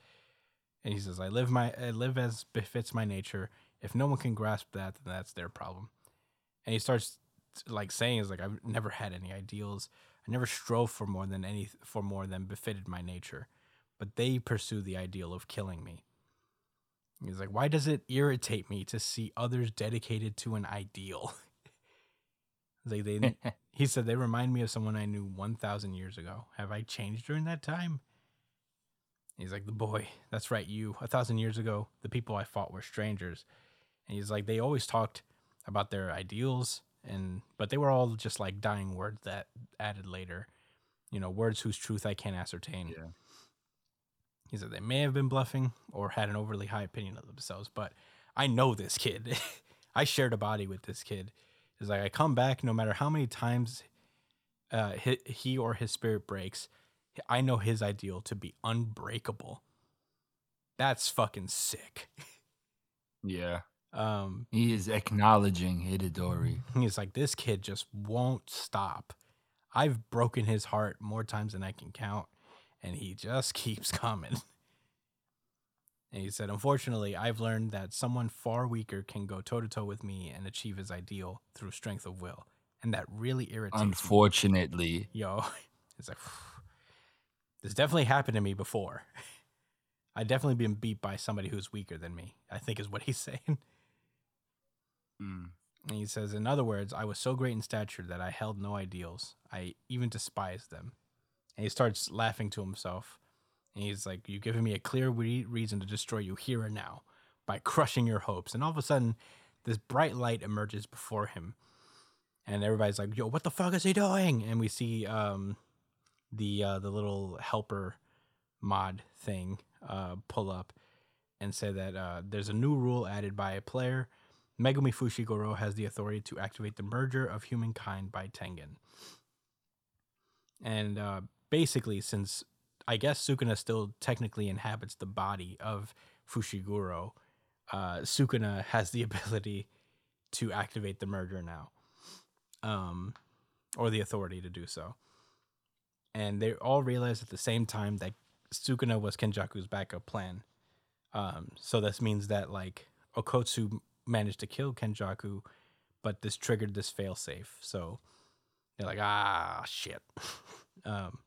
And he says, I live my I live as befits my nature. If no one can grasp that, then that's their problem. And he starts like saying is like I've never had any ideals. I never strove for more than any for more than befitted my nature. But they pursue the ideal of killing me. He's like, why does it irritate me to see others dedicated to an ideal? *laughs* like they, *laughs* he said, they remind me of someone I knew one thousand years ago. Have I changed during that time? He's like, the boy, that's right, you. A thousand years ago, the people I fought were strangers, and he's like, they always talked about their ideals, and but they were all just like dying words that added later, you know, words whose truth I can't ascertain. Yeah. He said they may have been bluffing or had an overly high opinion of themselves, but I know this kid. *laughs* I shared a body with this kid. It's like I come back no matter how many times uh, he, he or his spirit breaks. I know his ideal to be unbreakable. That's fucking sick. Yeah. Um, He is acknowledging Itadori. he's like, this kid just won't stop. I've broken his heart more times than I can count, and he just *laughs* keeps coming. And he said, Unfortunately, I've learned that someone far weaker can go toe to toe with me and achieve his ideal through strength of will. And that really irritates me. Unfortunately. Yo, *laughs* it's like, *sighs* this definitely happened to me before. *laughs* I definitely been beat by somebody who's weaker than me. I think is what he's *laughs* saying. Mm. And he says, in other words, I was so great in stature that I held no ideals. I even despised them. And he starts laughing to himself. And he's like, You've given me a clear re- reason to destroy you here and now by crushing your hopes. And all of a sudden, this bright light emerges before him. And everybody's like, Yo, what the fuck is he doing? And we see um, the uh, the little helper mod thing uh, pull up and say that uh, there's a new rule added by a player. Megumi Fushiguro has the authority to activate the merger of humankind by Tengen. And uh, basically, since I guess Sukuna still technically inhabits the body of Fushiguro, uh, Sukuna has the *laughs* ability to activate the merger now, um, or the authority to do so. And they all realize at the same time that Sukuna was Kenjaku's backup plan. Um, so this means that like Okotsu managed to kill Kenjaku, but this triggered this failsafe. So they're like, ah, shit. *laughs* um,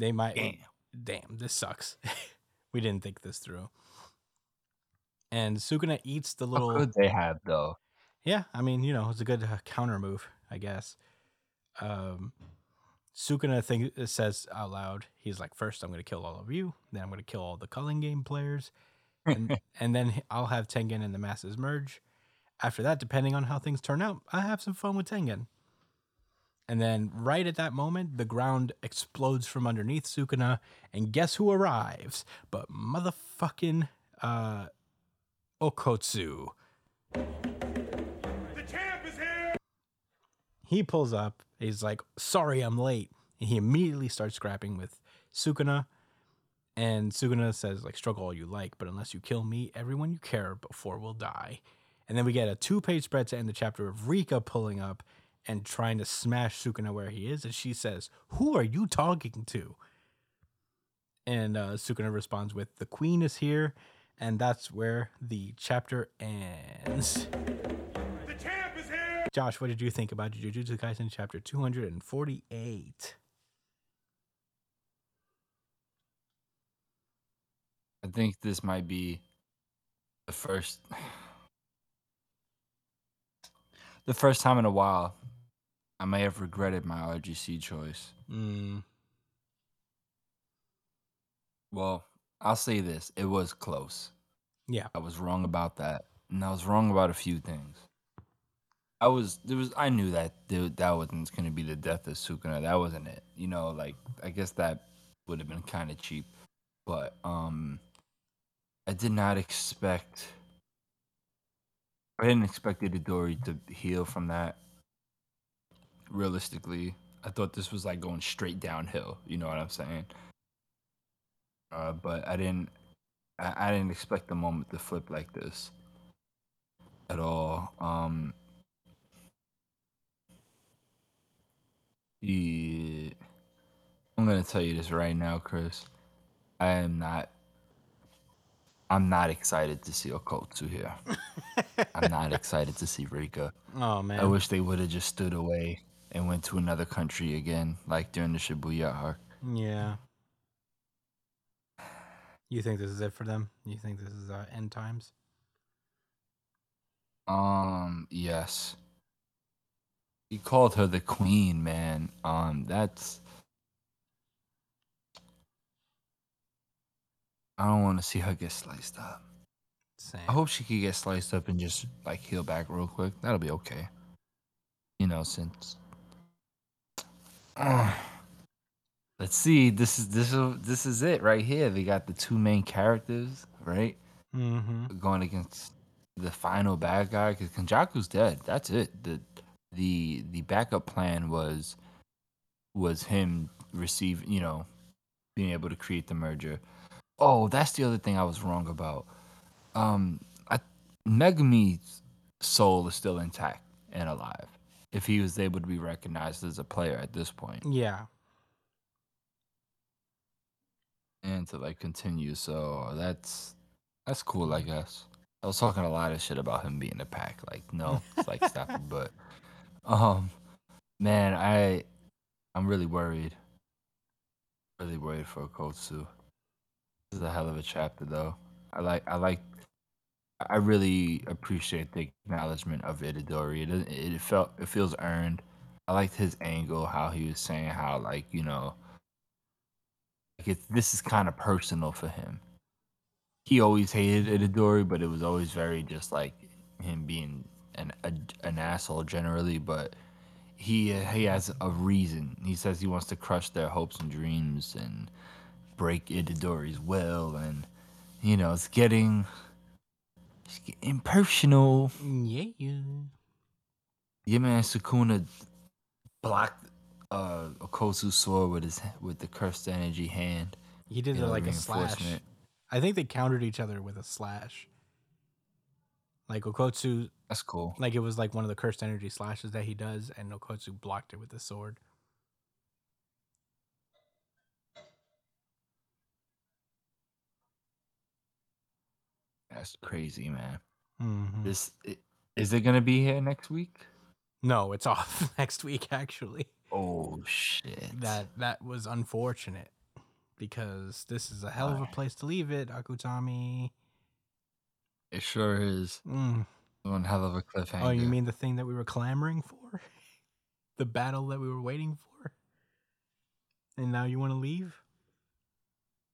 they might. Damn. Damn, this sucks. *laughs* we didn't think this through. And Sukuna eats the How little. they had though? Yeah, I mean, you know, it's a good uh, counter move, I guess. Um, Sukuna think, says out loud, he's like, first I'm going to kill all of you, then I'm going to kill all the Culling Game players, and, *laughs* and then I'll have Tengen and the masses merge. After that, depending on how things turn out, I have some fun with Tengen. And then, right at that moment, the ground explodes from underneath Sukuna, and guess who arrives? But motherfucking uh, Okotsu. The champ is here! he pulls up. He's like, "Sorry, I'm late," and he immediately starts scrapping with Sukuna. And Sukuna says, "Like, struggle all you like, but unless you kill me, everyone you care before will die." And then we get a two-page spread to end the chapter of Rika pulling up and trying to smash Sukuna where he is, and she says, "Who are you talking to?" And uh, Sukuna responds with, "The queen is here," and that's where the chapter ends. The champ is here! Josh, what did you think about Jujutsu Kaisen chapter 248? I think this might be the first *sighs* the first time in a while I may have regretted my RGC choice. Mm, Well, I'll say this, it was close. yeah. I was wrong about that. And I was wrong about a few things. I was there was I knew that that wasn't going to be the death of Sukuna. That wasn't it. You know, like I guess that would have been kind of cheap. But um I did not expect I didn't expect Itadori to heal from that. Realistically, I thought this was like going straight downhill. You know what I'm saying? Uh, but I didn't. I, I didn't expect the moment to flip like this at all. Um, yeah, I'm gonna tell you this right now, Chris. I am not. I'm not excited to see Okotsu here. *laughs* I'm not excited to see Rika. Oh man. I wish they would have just stood away and went to another country again, like during the Shibuya arc. yeah. You think this is it for them? You think this is uh, end times? Um, yes. He called her the queen, man. Um, that's. I don't want to see her get sliced up. Same. I hope she could get sliced up and just like heal back real quick. That'll be okay. You know, since. Let's see. This is this is this is it right here. They got the two main characters, right? Mm-hmm. going against the final bad guy because Kenjaku's dead. That's it. the the The backup plan was was him receive, you know, being able to create the merger. Oh, that's the other thing I was wrong about. Um, I Megumi's soul is still intact and alive. If he was able to be recognized as a player at this point Yeah. and to like continue, so that's that's cool, I guess. I was talking a lot of shit about him being a pack. Like, no, it's like *laughs* stop it. But, um, man, I, I'm really worried. Really worried for Kotsu. This is a hell of a chapter, though. I like. I like. I really appreciate the acknowledgement of Itadori. It, it felt. It feels earned. I liked his angle, how he was saying how, like, you know, like it's this is kind of personal for him. He always hated Itadori, but it was always very just like him being an a, an asshole generally. But he he has a reason. He says he wants to crush their hopes and dreams and break Itadori's will, and you know it's getting, it's getting personal. Yeah. Yeah, man, Sukuna blocked uh Okotsu's sword with his with the cursed energy hand. He did it like a slash. I think they countered each other with a slash. Like Okotsu, That's cool. like it was like one of the cursed energy slashes that he does, and Okotsu blocked it with the sword. That's crazy, man. Mhm. This is it gonna be here next week? No, it's *laughs* off next week. Actually, Oh shit! that that was unfortunate because this is a hell of a place to leave it, Akutami. it sure is Mm. one hell of a cliffhanger. Oh, you mean the thing that we were clamoring for? *laughs* the battle that we were waiting for? And now you want to leave?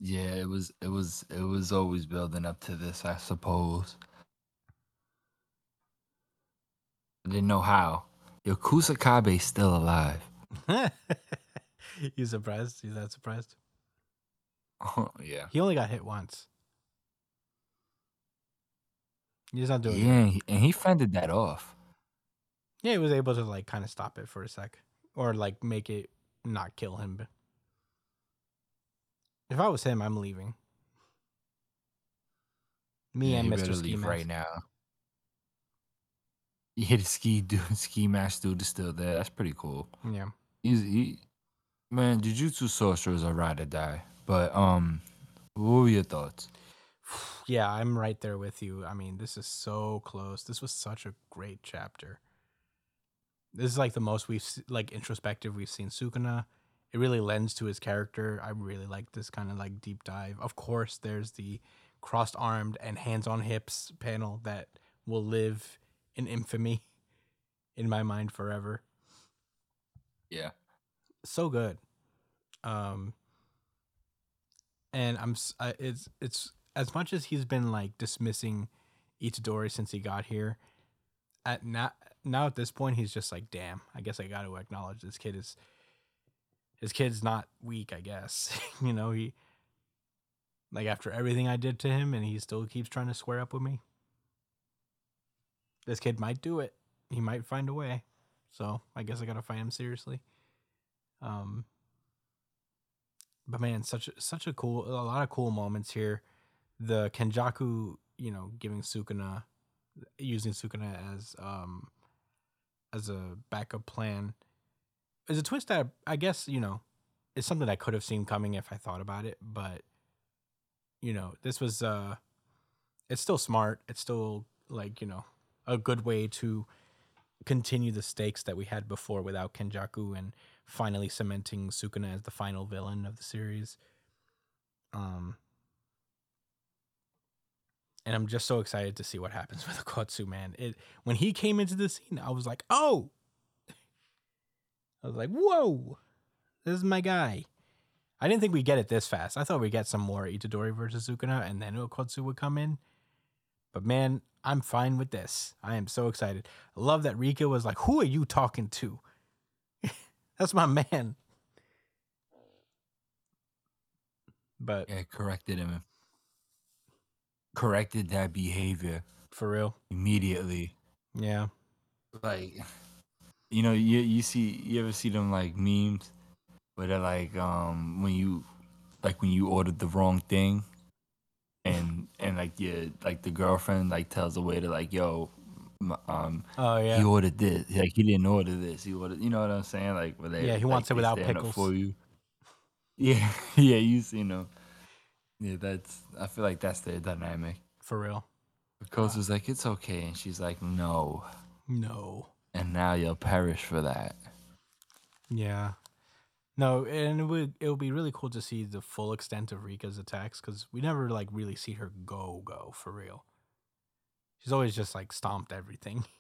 Yeah, it was. It was. It was always building up to this, I suppose. I didn't know how. Yo, Kusakabe's still alive. *laughs* you surprised? You that surprised? Oh *laughs* yeah. He only got hit once. He's not doing Yeah, it. and he fended that off. Yeah, he was able to like kind of stop it for a sec. Or like make it not kill him. If I was him, I'm leaving. Me Yeah, and Mr. Ski Mask. right now. *laughs* Yeah, the ski dude, *laughs* ski mask dude is still there. That's pretty cool. Yeah. He's he, man. Jujutsu sorcerers are ride or die. But um, what were your thoughts? *sighs* Yeah, I'm right there with you. I mean, this is so close. This was such a great chapter. This is like the most we've like introspective we've seen Sukuna. It really lends to his character. I really like this kind of like deep dive. Of course, there's the crossed armed and hands on hips panel that will live in infamy *laughs* in my mind forever. Yeah, so good. Um, and I'm it's it's as much as he's been like dismissing Itadori since he got here. At now now at this point, he's just like, damn. I guess I got to acknowledge this kid is his kid's not weak. I guess *laughs* you know he like after everything I did to him, and he still keeps trying to square up with me. This kid might do it. He might find a way. So I guess I gotta fight him seriously. Um, but man, such such a cool, a lot of cool moments here. The Kenjaku, you know, giving Sukuna, using Sukuna as um as a backup plan, is a twist that I guess you know is something I could have seen coming if I thought about it. But you know, this was uh, it's still smart. It's still like you know a good way to continue the stakes that we had before without Kenjaku and finally cementing Sukuna as the final villain of the series. Um and I'm just so excited to see what happens *laughs* with Okotsu, man. It when he came into the scene, I was like, "Oh." I was like, "Whoa. This is my guy." I didn't think we'd get it this fast. I thought we'd get some more Itadori versus Sukuna and then Okotsu would come in. But man, I'm fine with this. I am so excited. I love that Rika was like, "Who are you talking to?" *laughs* That's my man. But yeah, corrected him. Corrected that behavior for real, immediately. yeah. Like, you know, you you see, you ever see them like memes where they're like, um, when you, like when you ordered the wrong thing, and and like yeah, like the girlfriend like tells the waiter like, yo, um, Oh yeah he ordered this. Like he didn't order this. He ordered. You know what I'm saying? Like where they Yeah, he like, wants it without pickles. for you. *laughs* Yeah, yeah. You seen them. Yeah, that's. I feel like that's their dynamic. For real. Coach was like, "It's okay," and she's like, "No," No. And now you'll perish for that. Yeah. No, and it would it would be really cool to see the full extent of Rika's attacks because we never like really see her go go for real. She's always just like stomped everything. *laughs*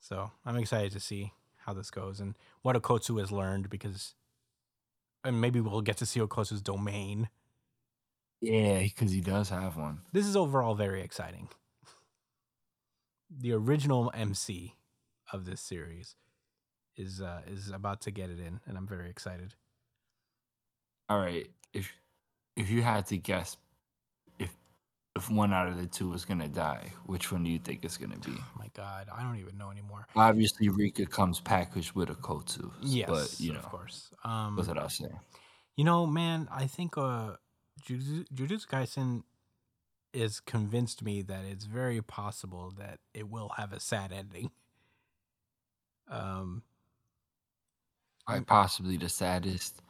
So I'm excited to see how this goes and what Okotsu has learned because, and maybe we'll get to see Okotsu's domain. Yeah, because he does have one. This is overall very exciting. The original MC of this series is uh, is about to get it in, and I'm very excited. All right, if if you had to guess, if if one out of the two was gonna die, which one do you think is gonna be? Oh my god, I don't even know anymore. Obviously, Rika comes packaged with Okotsu. Yes, but you know, of course. Um, what's what I'll say. You know, man, I think uh, Jujutsu, Jujutsu Kaisen is convinced me that it's very possible that it will have a sad ending. Um, Like possibly the saddest.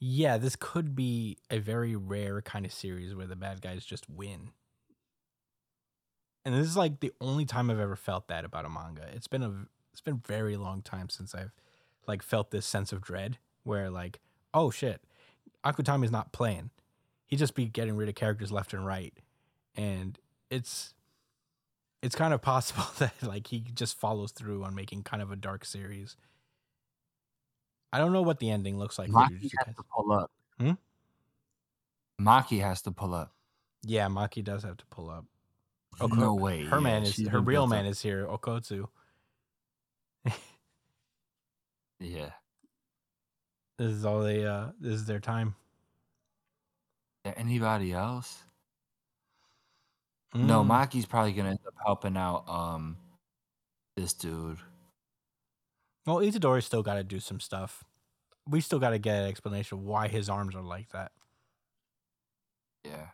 yeah, this could be a very rare kind of series where the bad guys just win. And this is like the only time I've ever felt that about a manga. It's been a it's been very long time since I've like felt this sense of dread where like, oh shit, Akutami's not playing. He just be getting rid of characters left and right. And it's it's kind of possible *laughs* that like he just follows through on making kind of a dark series. I don't know what the ending looks like. Maki has to pull up. Hmm? Maki has to pull up. Yeah, Maki does have to pull up. no way. Her yeah, man is her real man up. is here, Okotsu. Yeah. *laughs* This is all they uh this is their time. Anybody else? No, Mm. Maki's probably gonna end up helping out um this dude. Well, Itadori still got to do some stuff. We still got to get an explanation of why his arms are like that. Yeah.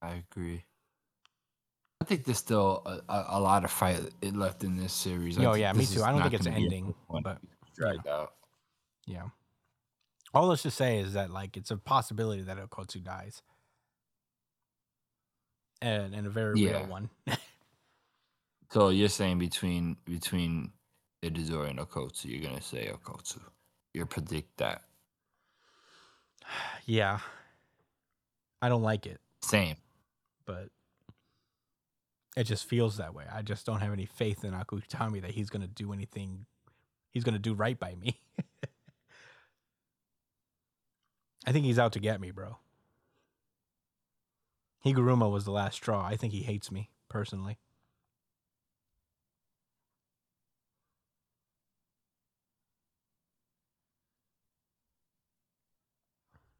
I agree. I think there's still a, a, a lot of fight i- left in this series. I think yeah, me this too. is I don't not think it's gonna be a ending, quick one. but dragged out. yeah. All let's just say is that like it's a possibility that Okotsu dies. And, and a very Yeah. real one. *laughs* So you're saying between between Itadori and Okotsu, you're gonna say Okotsu. You predict that. *sighs* yeah. I don't like it. Same. but it just feels that way. I just don't have any faith in Akutami that he's gonna do anything. He's gonna do right by me. *laughs* I think he's out to get me, bro. Higuruma was the last straw. I think he hates me personally.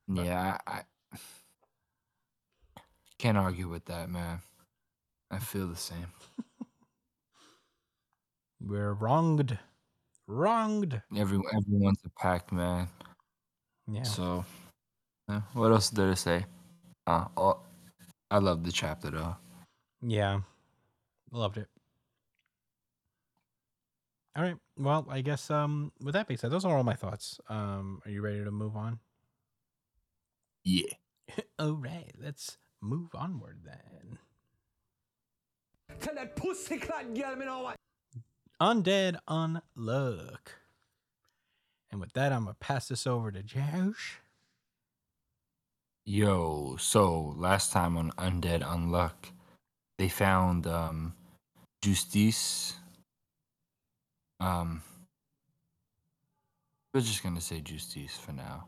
Yeah, I, I can't argue with that, man. I feel the same. *laughs* We're wronged, wronged. Every everyone's a pack, man. Yeah, So, yeah, what else did I say? Uh, oh, I love the chapter though. yeah, loved it. All right. Well, I guess um, with that being said, those are all my thoughts. Um, are you ready to move on? Yeah. *laughs* All right, let's move onward then. Tell that pussy clot girl me know what. Undead Unluck. And with that, I'm gonna pass this over to Josh. Yo, so last time on Undead Unluck, they found um Justice. Um we're just gonna say Justice for now.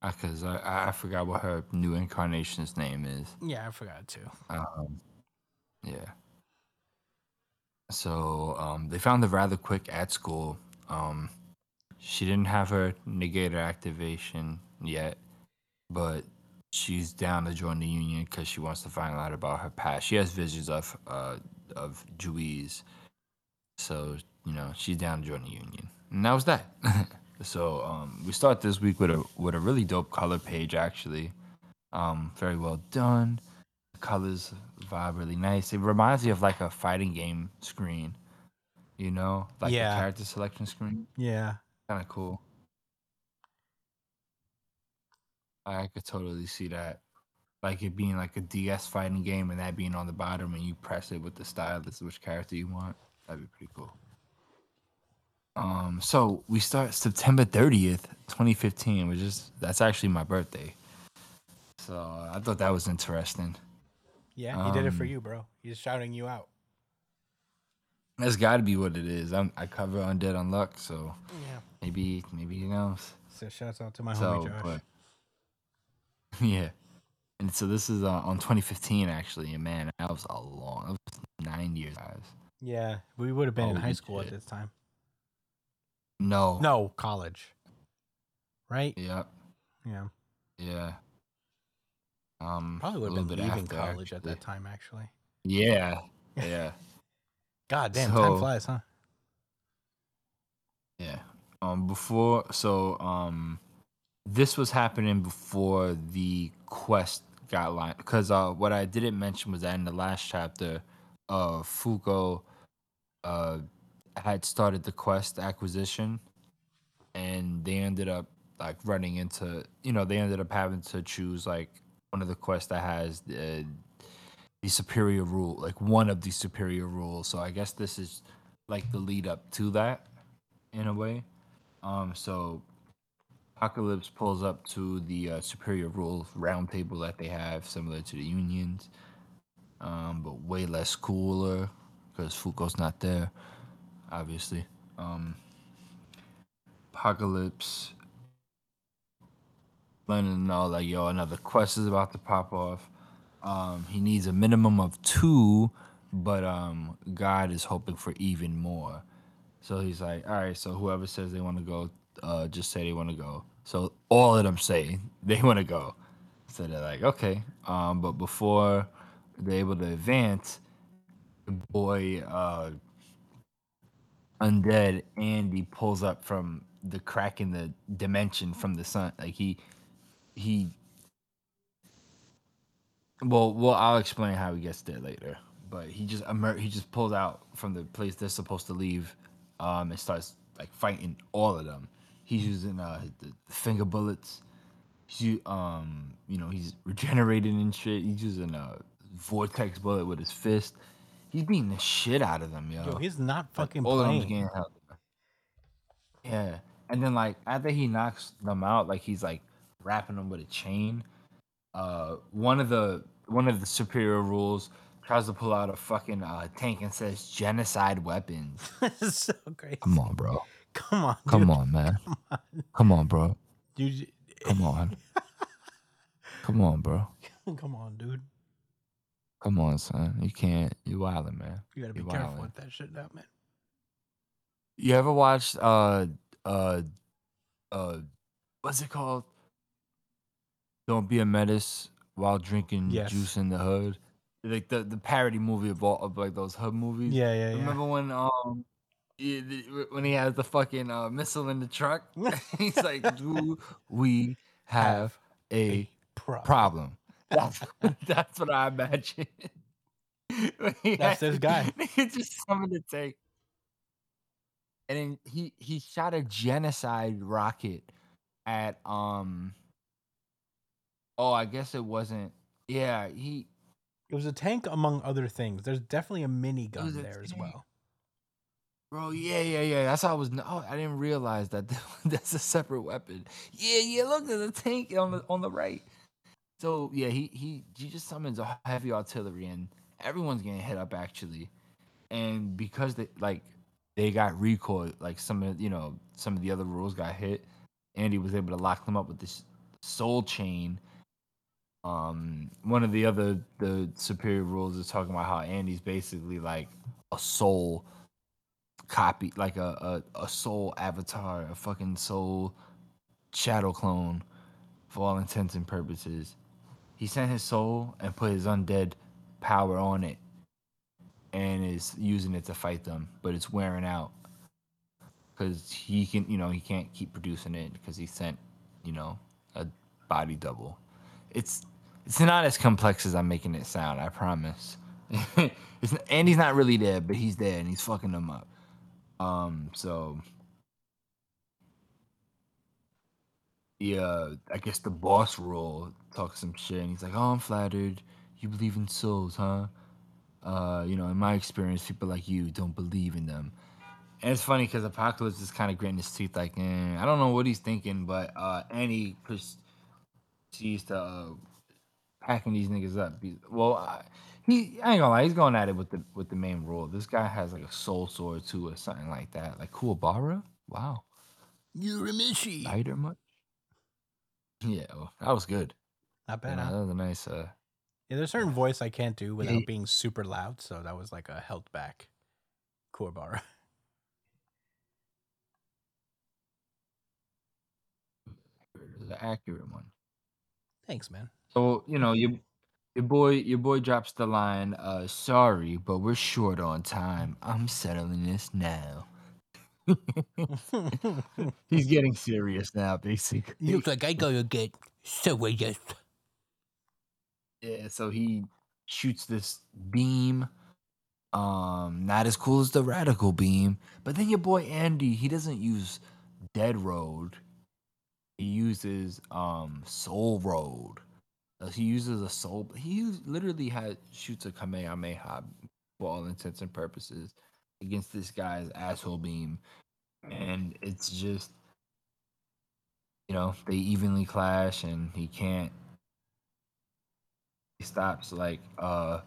Because I, I I forgot what her new incarnation's name is. Yeah, I forgot too. Um, yeah. So um, they found her rather quick at school. Um, she didn't have her negator activation yet, but she's down to join the union because she wants to find out about her past. She has visions of uh, of Juiz, so you know she's down to join the union, and that was that. *laughs* so um, we start this week with a with a really dope color page actually. Um, very well done The colors vibe really nice. It reminds me of like a fighting game screen, you know, like Yeah. a character selection screen. Yeah, Kind of cool. I could totally see that, like it being like a DS fighting game and that being on the bottom and you press it with the stylus which character you want. That'd be pretty cool. Um, so we start September 30th, 2015, which is that's actually my birthday. So I thought that was interesting. Yeah, he did it for Um, you, bro. He's shouting you out. That's got to be what it is. I'm, I cover Undead Unluck, so Yeah. maybe maybe he knows. So shouts out to my so, homie Josh. but *laughs* yeah, and so this is uh, on 2015 actually, and man, that was a long, that was nine years, guys. Yeah, we would have been in high school at this time. No, No, college. Right? yeah, Yeah. yeah. Um, Probably would have been leaving after, college at that time, actually. *laughs* Yeah, yeah. God damn, time So- flies, huh? Yeah. Um before so um this was happening before the quest got line because uh what I didn't mention was that in the last chapter uh Fuko uh had started the quest acquisition and they ended up like running into you know they ended up having to choose like one of the quests that has the the superior rule like one of the superior rules. So i guess this is like the lead up to that in a way. Um so apocalypse pulls up to the uh, superior rule roundtable that they have similar to the unions um but way less cooler because fuko's not there obviously. Um apocalypse letting them know like yo another quest is about to pop off. Um he needs a minimum of two but um god is hoping for even more. So he's like all right so whoever says they want to go uh just say they want to go so all of them say *laughs* they want to go so they're like okay um but before they're able to advance the boy uh undead Andy pulls up from the crack in the dimension from the sun. Like he he well well I'll explain how he gets there later. But he just emer- he just pulls out from the place they're supposed to leave um and starts like fighting all of them. He's using uh the, finger bullets. He's um you know he's *laughs* regenerating and shit. He's using a vortex bullet with his fist. He's beating the shit out of them, yo. Yo, he's not Like, fucking all of them's getting held. Yeah, and then like after he knocks them out, like he's like wrapping them with a chain. Uh, one of the one of the superior rules tries to pull out a fucking uh, tank and says genocide weapons. *laughs* So crazy. Come on, bro. *laughs* Come on. Come dude. on, man. Come on, bro. Dude, Come on. *laughs* Come on, bro. come on, dude. Come on, son. You can't. You wildin', man. You gotta be You're careful wildin'. with that shit now, man. You ever watched uh uh uh what's it called? Don't be a menace while drinking Yes. juice in the hood. Like the the parody movie of all of like those hood movies. Yeah, yeah, yeah. Remember when um yeah, when he has the fucking uh, missile in the truck? *laughs* *laughs* He's like, "Do we have a Pro- problem?" That's *laughs* that's what I imagine. That's this guy. He just summoned to take. and then he he shot a genocide rocket at um. Oh, I guess it wasn't. Yeah, he It was a tank among other things. There's definitely a mini gun was a there as well. Bro, yeah, yeah, yeah. That's how I was. Oh, I didn't realize that *laughs* that's a separate weapon. Yeah, yeah. Look, there's a tank on the on the right. So yeah, he he he just summons a heavy artillery, and everyone's getting hit up actually. And because they like they got recoil, like some of you know some of the other rules got hit. Andy was able to lock them up with this soul chain. Um, one of the other the superior rules is talking about how Andy's basically like a soul copy like a, a, a soul avatar, a fucking soul shadow clone for all intents and purposes. He sent his soul and put his undead power on it and is using it to fight them, but it's wearing out because he can, you know, he can't keep producing it because he sent, you know, a body double. It's it's not as complex as I'm making it sound. I promise. *laughs* it's, he's not really there, but he's there and he's fucking them up. Um, so yeah, I guess the boss role talks some shit, and he's like, "Oh, I'm flattered. You believe in souls, huh? Uh, you know, in my experience, people like you don't believe in them." And it's funny because Apocalypse is kind of gritting his teeth, like, eh, I don't know what he's thinking, but uh, Andy proceeds to uh, packing these niggas up. Well, I, he I ain't gonna lie, he's going at it with the with the main rule. This guy has like a soul sword too, or something like that. Like Kuwabara. Wow, Urameshi. lighter much? Yeah, well, that was good. Not bad. know, huh? that was a nice. Uh, Yeah, there's a certain voice I can't do without He- being super loud, so that was like a held back Kuwabara. *laughs* the accurate one. Thanks, man. So you know your your boy your boy drops the line. Uh, sorry, but we're short on time. I'm settling this now. *laughs* He's getting serious now, basically. Looks like I gotta get serious. Yeah, so he shoots this beam. Um, not as cool as the radical beam, but then your boy Andy, he doesn't use Dead Road. He uses um Soul Road. Uh, He uses a soul. He literally had shoots a Kamehameha for all intents and purposes against this guy's asshole beam, and it's just you know they evenly clash, and he can't he stops like uh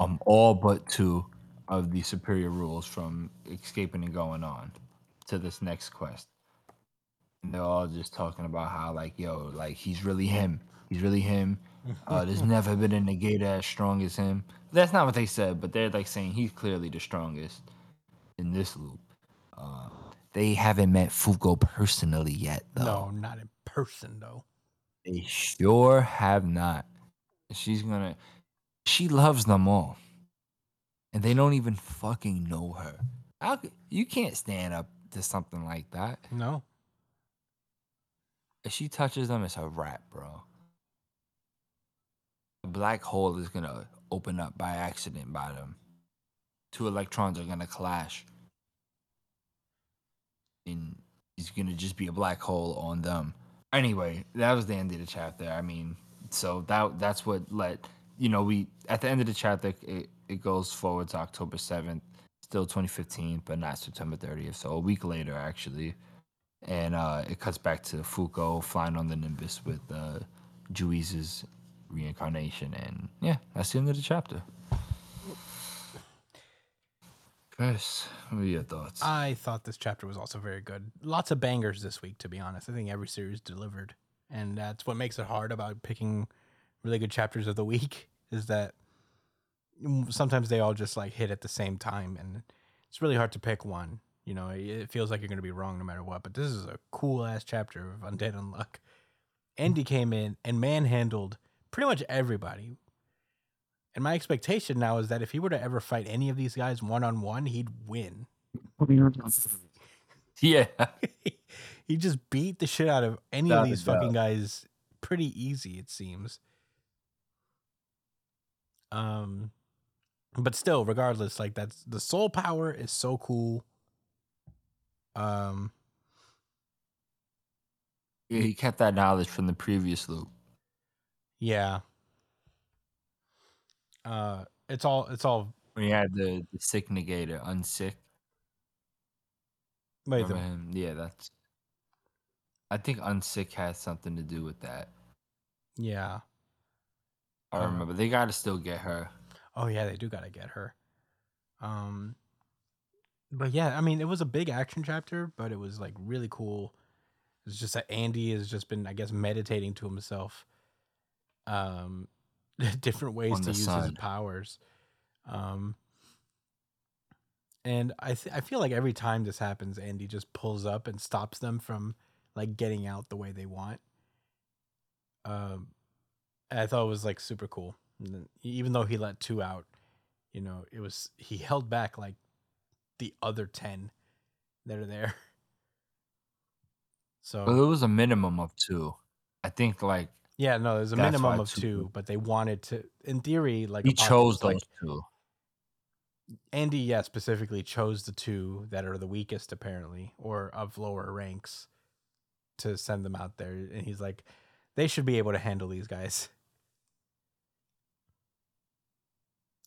um all but two of the superior rules from escaping and going on to this next quest. And they're all just talking about how like yo, like he's really him. He's really him. Uh, there's *laughs* never been a negator as strong as him. That's not what they said, but they're like saying he's clearly the strongest in this loop. Uh, they haven't met Fuko personally yet, though. No, not in person though. They sure have not. She's gonna. She loves them all, and they don't even fucking know her. How you can't stand up to something like that? No. If she touches them, it's a wrap, bro. A black hole is gonna open up by accident by them. Two electrons are gonna clash, and it's gonna just be a black hole on them. Anyway, that was the end of the chapter. I mean, so that that's what let you know we at the end of the chapter it, it goes forward to October seventh, still 2015, but not September 30th. So a week later, actually, and uh, it cuts back to Fuko flying on the Nimbus with uh, Juiz's reincarnation, and yeah, that's the end of the chapter. Chris, what are your thoughts? I thought this chapter was also very good. Lots of bangers this week, to be honest. I think every series delivered, and that's what makes it hard about picking really good chapters of the week. *laughs* Is that sometimes they all just like hit at the same time, and it's really hard to pick one. You know, it- feels like you're going to be wrong no matter what. But this is a cool ass chapter of Undead Unluck. Andy came in and manhandled pretty much everybody. And my expectation now is that if he were to ever fight any of these guys one on one, he'd win. *laughs* yeah, *laughs* he just beat the shit out of any Without of these fucking guys pretty easy it seems um but still regardless like that's the soul power is so cool um yeah, he kept that knowledge from the previous loop. Yeah uh it's all it's all he had the, the sick negator, unsick. wait Remember him? Yeah, that's. I think unsick has something to do with that. yeah I Uh, remember they got to still get her. Oh yeah, they do gotta get her. Um, but yeah, I mean, it was a big action chapter, but it was like really cool. It's just that Andy has just been, I guess, meditating to himself. Um, *laughs* different ways to use his powers. Um, and I th- I feel like every time this happens, Andy just pulls up and stops them from like getting out the way they want. Um, I thought it was like super cool. And then, even though he let two out, you know, it was he held back like the other ten that are there. *laughs* So Well, it was a minimum of two. I think like yeah, no, there's a that's minimum why of two- two, but they wanted to, in theory, like he chose Apocalypse, like two. Andy, yeah, specifically chose the two that are the weakest, apparently, or of lower ranks, to send them out there. And he's like, they should be able to handle these guys.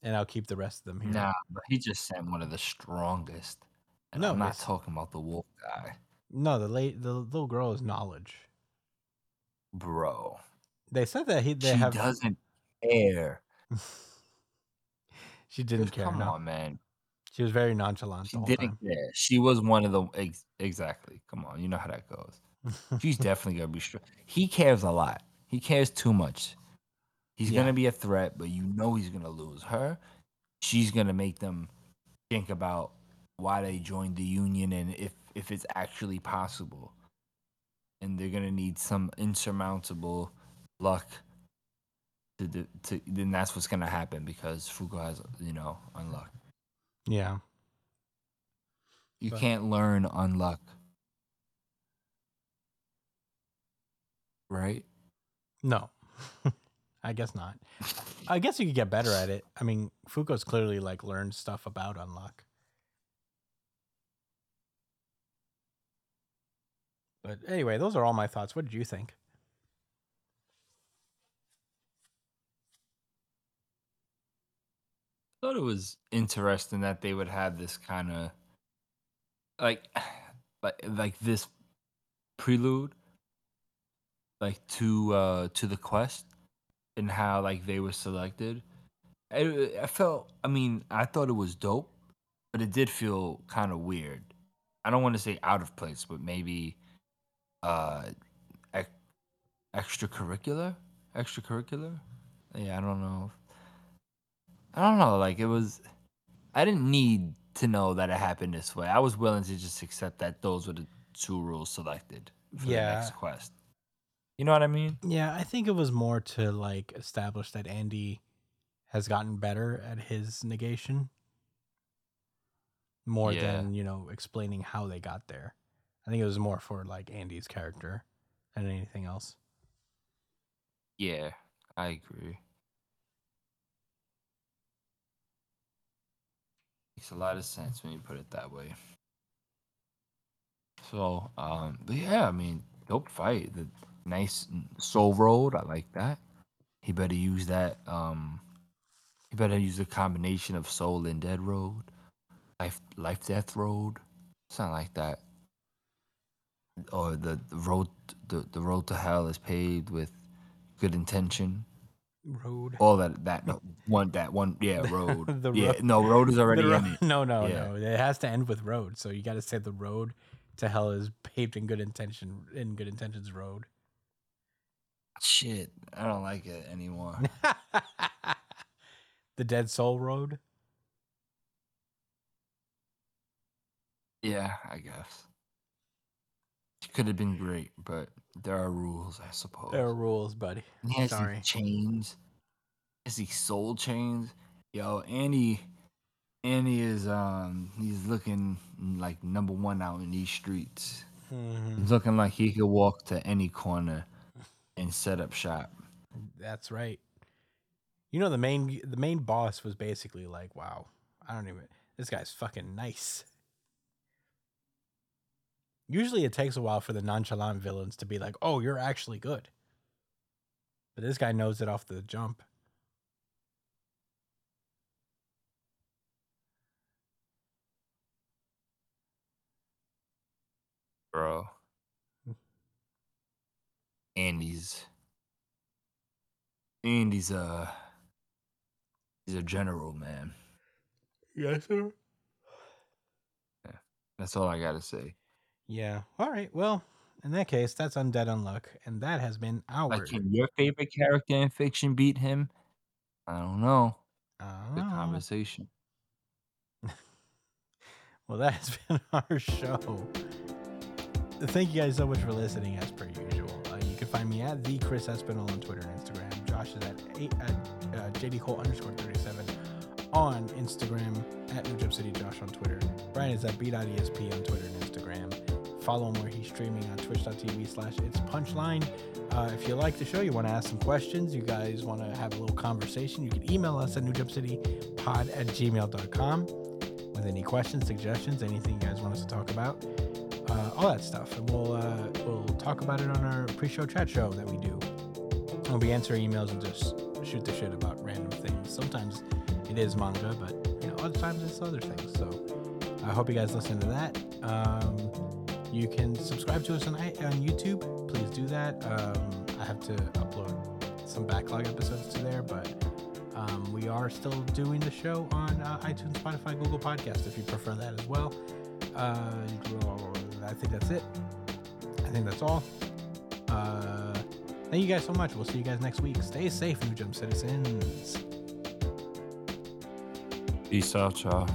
And I'll keep the rest of them here. Nah, but he just sent one of the strongest. And No, I'm not talking about the wolf guy, No, the late the little girl is knowledge. bro. They said that he they she have doesn't care. *laughs* she didn't care. Come no. on, man. She was very nonchalant She didn't care. She was one of the ex- exactly. Come on, you know how that goes. time. *laughs* She's definitely gonna be strong. He cares a lot. He cares too much. He's Yeah. gonna be a threat, but you know he's gonna lose her. She's gonna make them think about why they joined the union and if if it's actually possible. And they're gonna need some insurmountable luck to do, to then that's what's gonna happen because Fuko has you know unluck. yeah. You But- can't learn unluck. Right? No. *laughs* I guess not. I guess you could get better at it. I mean, Fuko's clearly like learned stuff about unluck. But anyway, those are all my thoughts. What did you think? Thought it was interesting that they would have this kind of like *sighs* like like this prelude like to uh to the quest and how like they were selected. I, I felt i mean i thought it was dope but it did feel kind of weird. I don't want to say out of place but maybe uh ex- extracurricular? Extracurricular? Yeah i don't know I don't know. Like it was, I didn't need to know that it happened this way. I was willing to just accept that those were the two rules selected for the next quest. You know what I mean? Yeah, I think it was more to like establish that Andy has gotten better at his negation more Yeah. than, you know, explaining how they got there. I think it was more for like Andy's character than anything else. Yeah, I agree. Makes a lot of sense when you put it that way. So, um, but yeah, I mean, dope fight. The nice soul road, I like that. He better use that. Um, he better use a combination of soul and dead road, life, life, death road, something like that. Or the, the road, the, the road to hell is paved with good intention. Road. All that that no, one that one yeah *laughs* road The yeah road- no road is already ro- in it. No, no, Yeah. no. It has to end with road. So you got to say the road to hell is paved in good intention in good intentions road. Shit, I don't like it anymore. *laughs* the dead soul road. yeah, I guess could have been great, but there are rules, I suppose. There are rules, buddy. And he has these Sorry. chains. Is he soul chains. Yo, Andy, Andy is um he's looking like number one out in these streets. Mhm. He's looking like he could walk to any corner and set up shop. That's right. You know the main the main boss was basically like, "Wow, I don't even. This guy's fucking nice." Usually, it takes a while for the nonchalant villains to be like, "Oh, you're actually good," but this guy knows it off the jump. bro. Andy's Andy's uh he's a general man. Yes, sir. Yeah, That's all I gotta say. Yeah. All right. Well, in that case, that's undead unluck, and that has been our. Like, can your favorite character in fiction beat him? I don't know. The Ah. conversation. *laughs* Well, that has *laughs* been our show. Thank you guys so much for listening, as per usual. Uh, you can find me at the Chris Espinal on Twitter and Instagram. Josh is at eight at uh, JD Cole underscore thirty seven on Instagram at New Jump City Josh on Twitter. Brian is at b.esp on Twitter and Instagram. Follow him where he's streaming on twitch.tv slash it's punchline. Uh, if you like the show, you want to ask some questions, you guys want to have a little conversation, you can email us at newjumpcitypod at gmail.com with any questions, suggestions, anything you guys want us to talk about, uh, all that stuff, and we'll uh, we'll talk about it on our pre-show chat show that we do. We'll be answering emails and just shoot the shit about random things. Sometimes it is manga, but you know other times it's other things. So I hope you guys listen to that. Um, you can subscribe to us on, on YouTube. Please do that. Um, I have to upload some backlog episodes to there, but um, we are still doing the show on uh, iTunes, Spotify, Google Podcast if you prefer that as well. Uh, I think that's it. I think that's all. Uh, thank you guys so much. We'll see you guys next week. Stay safe, New Jump citizens. Peace out, y'all.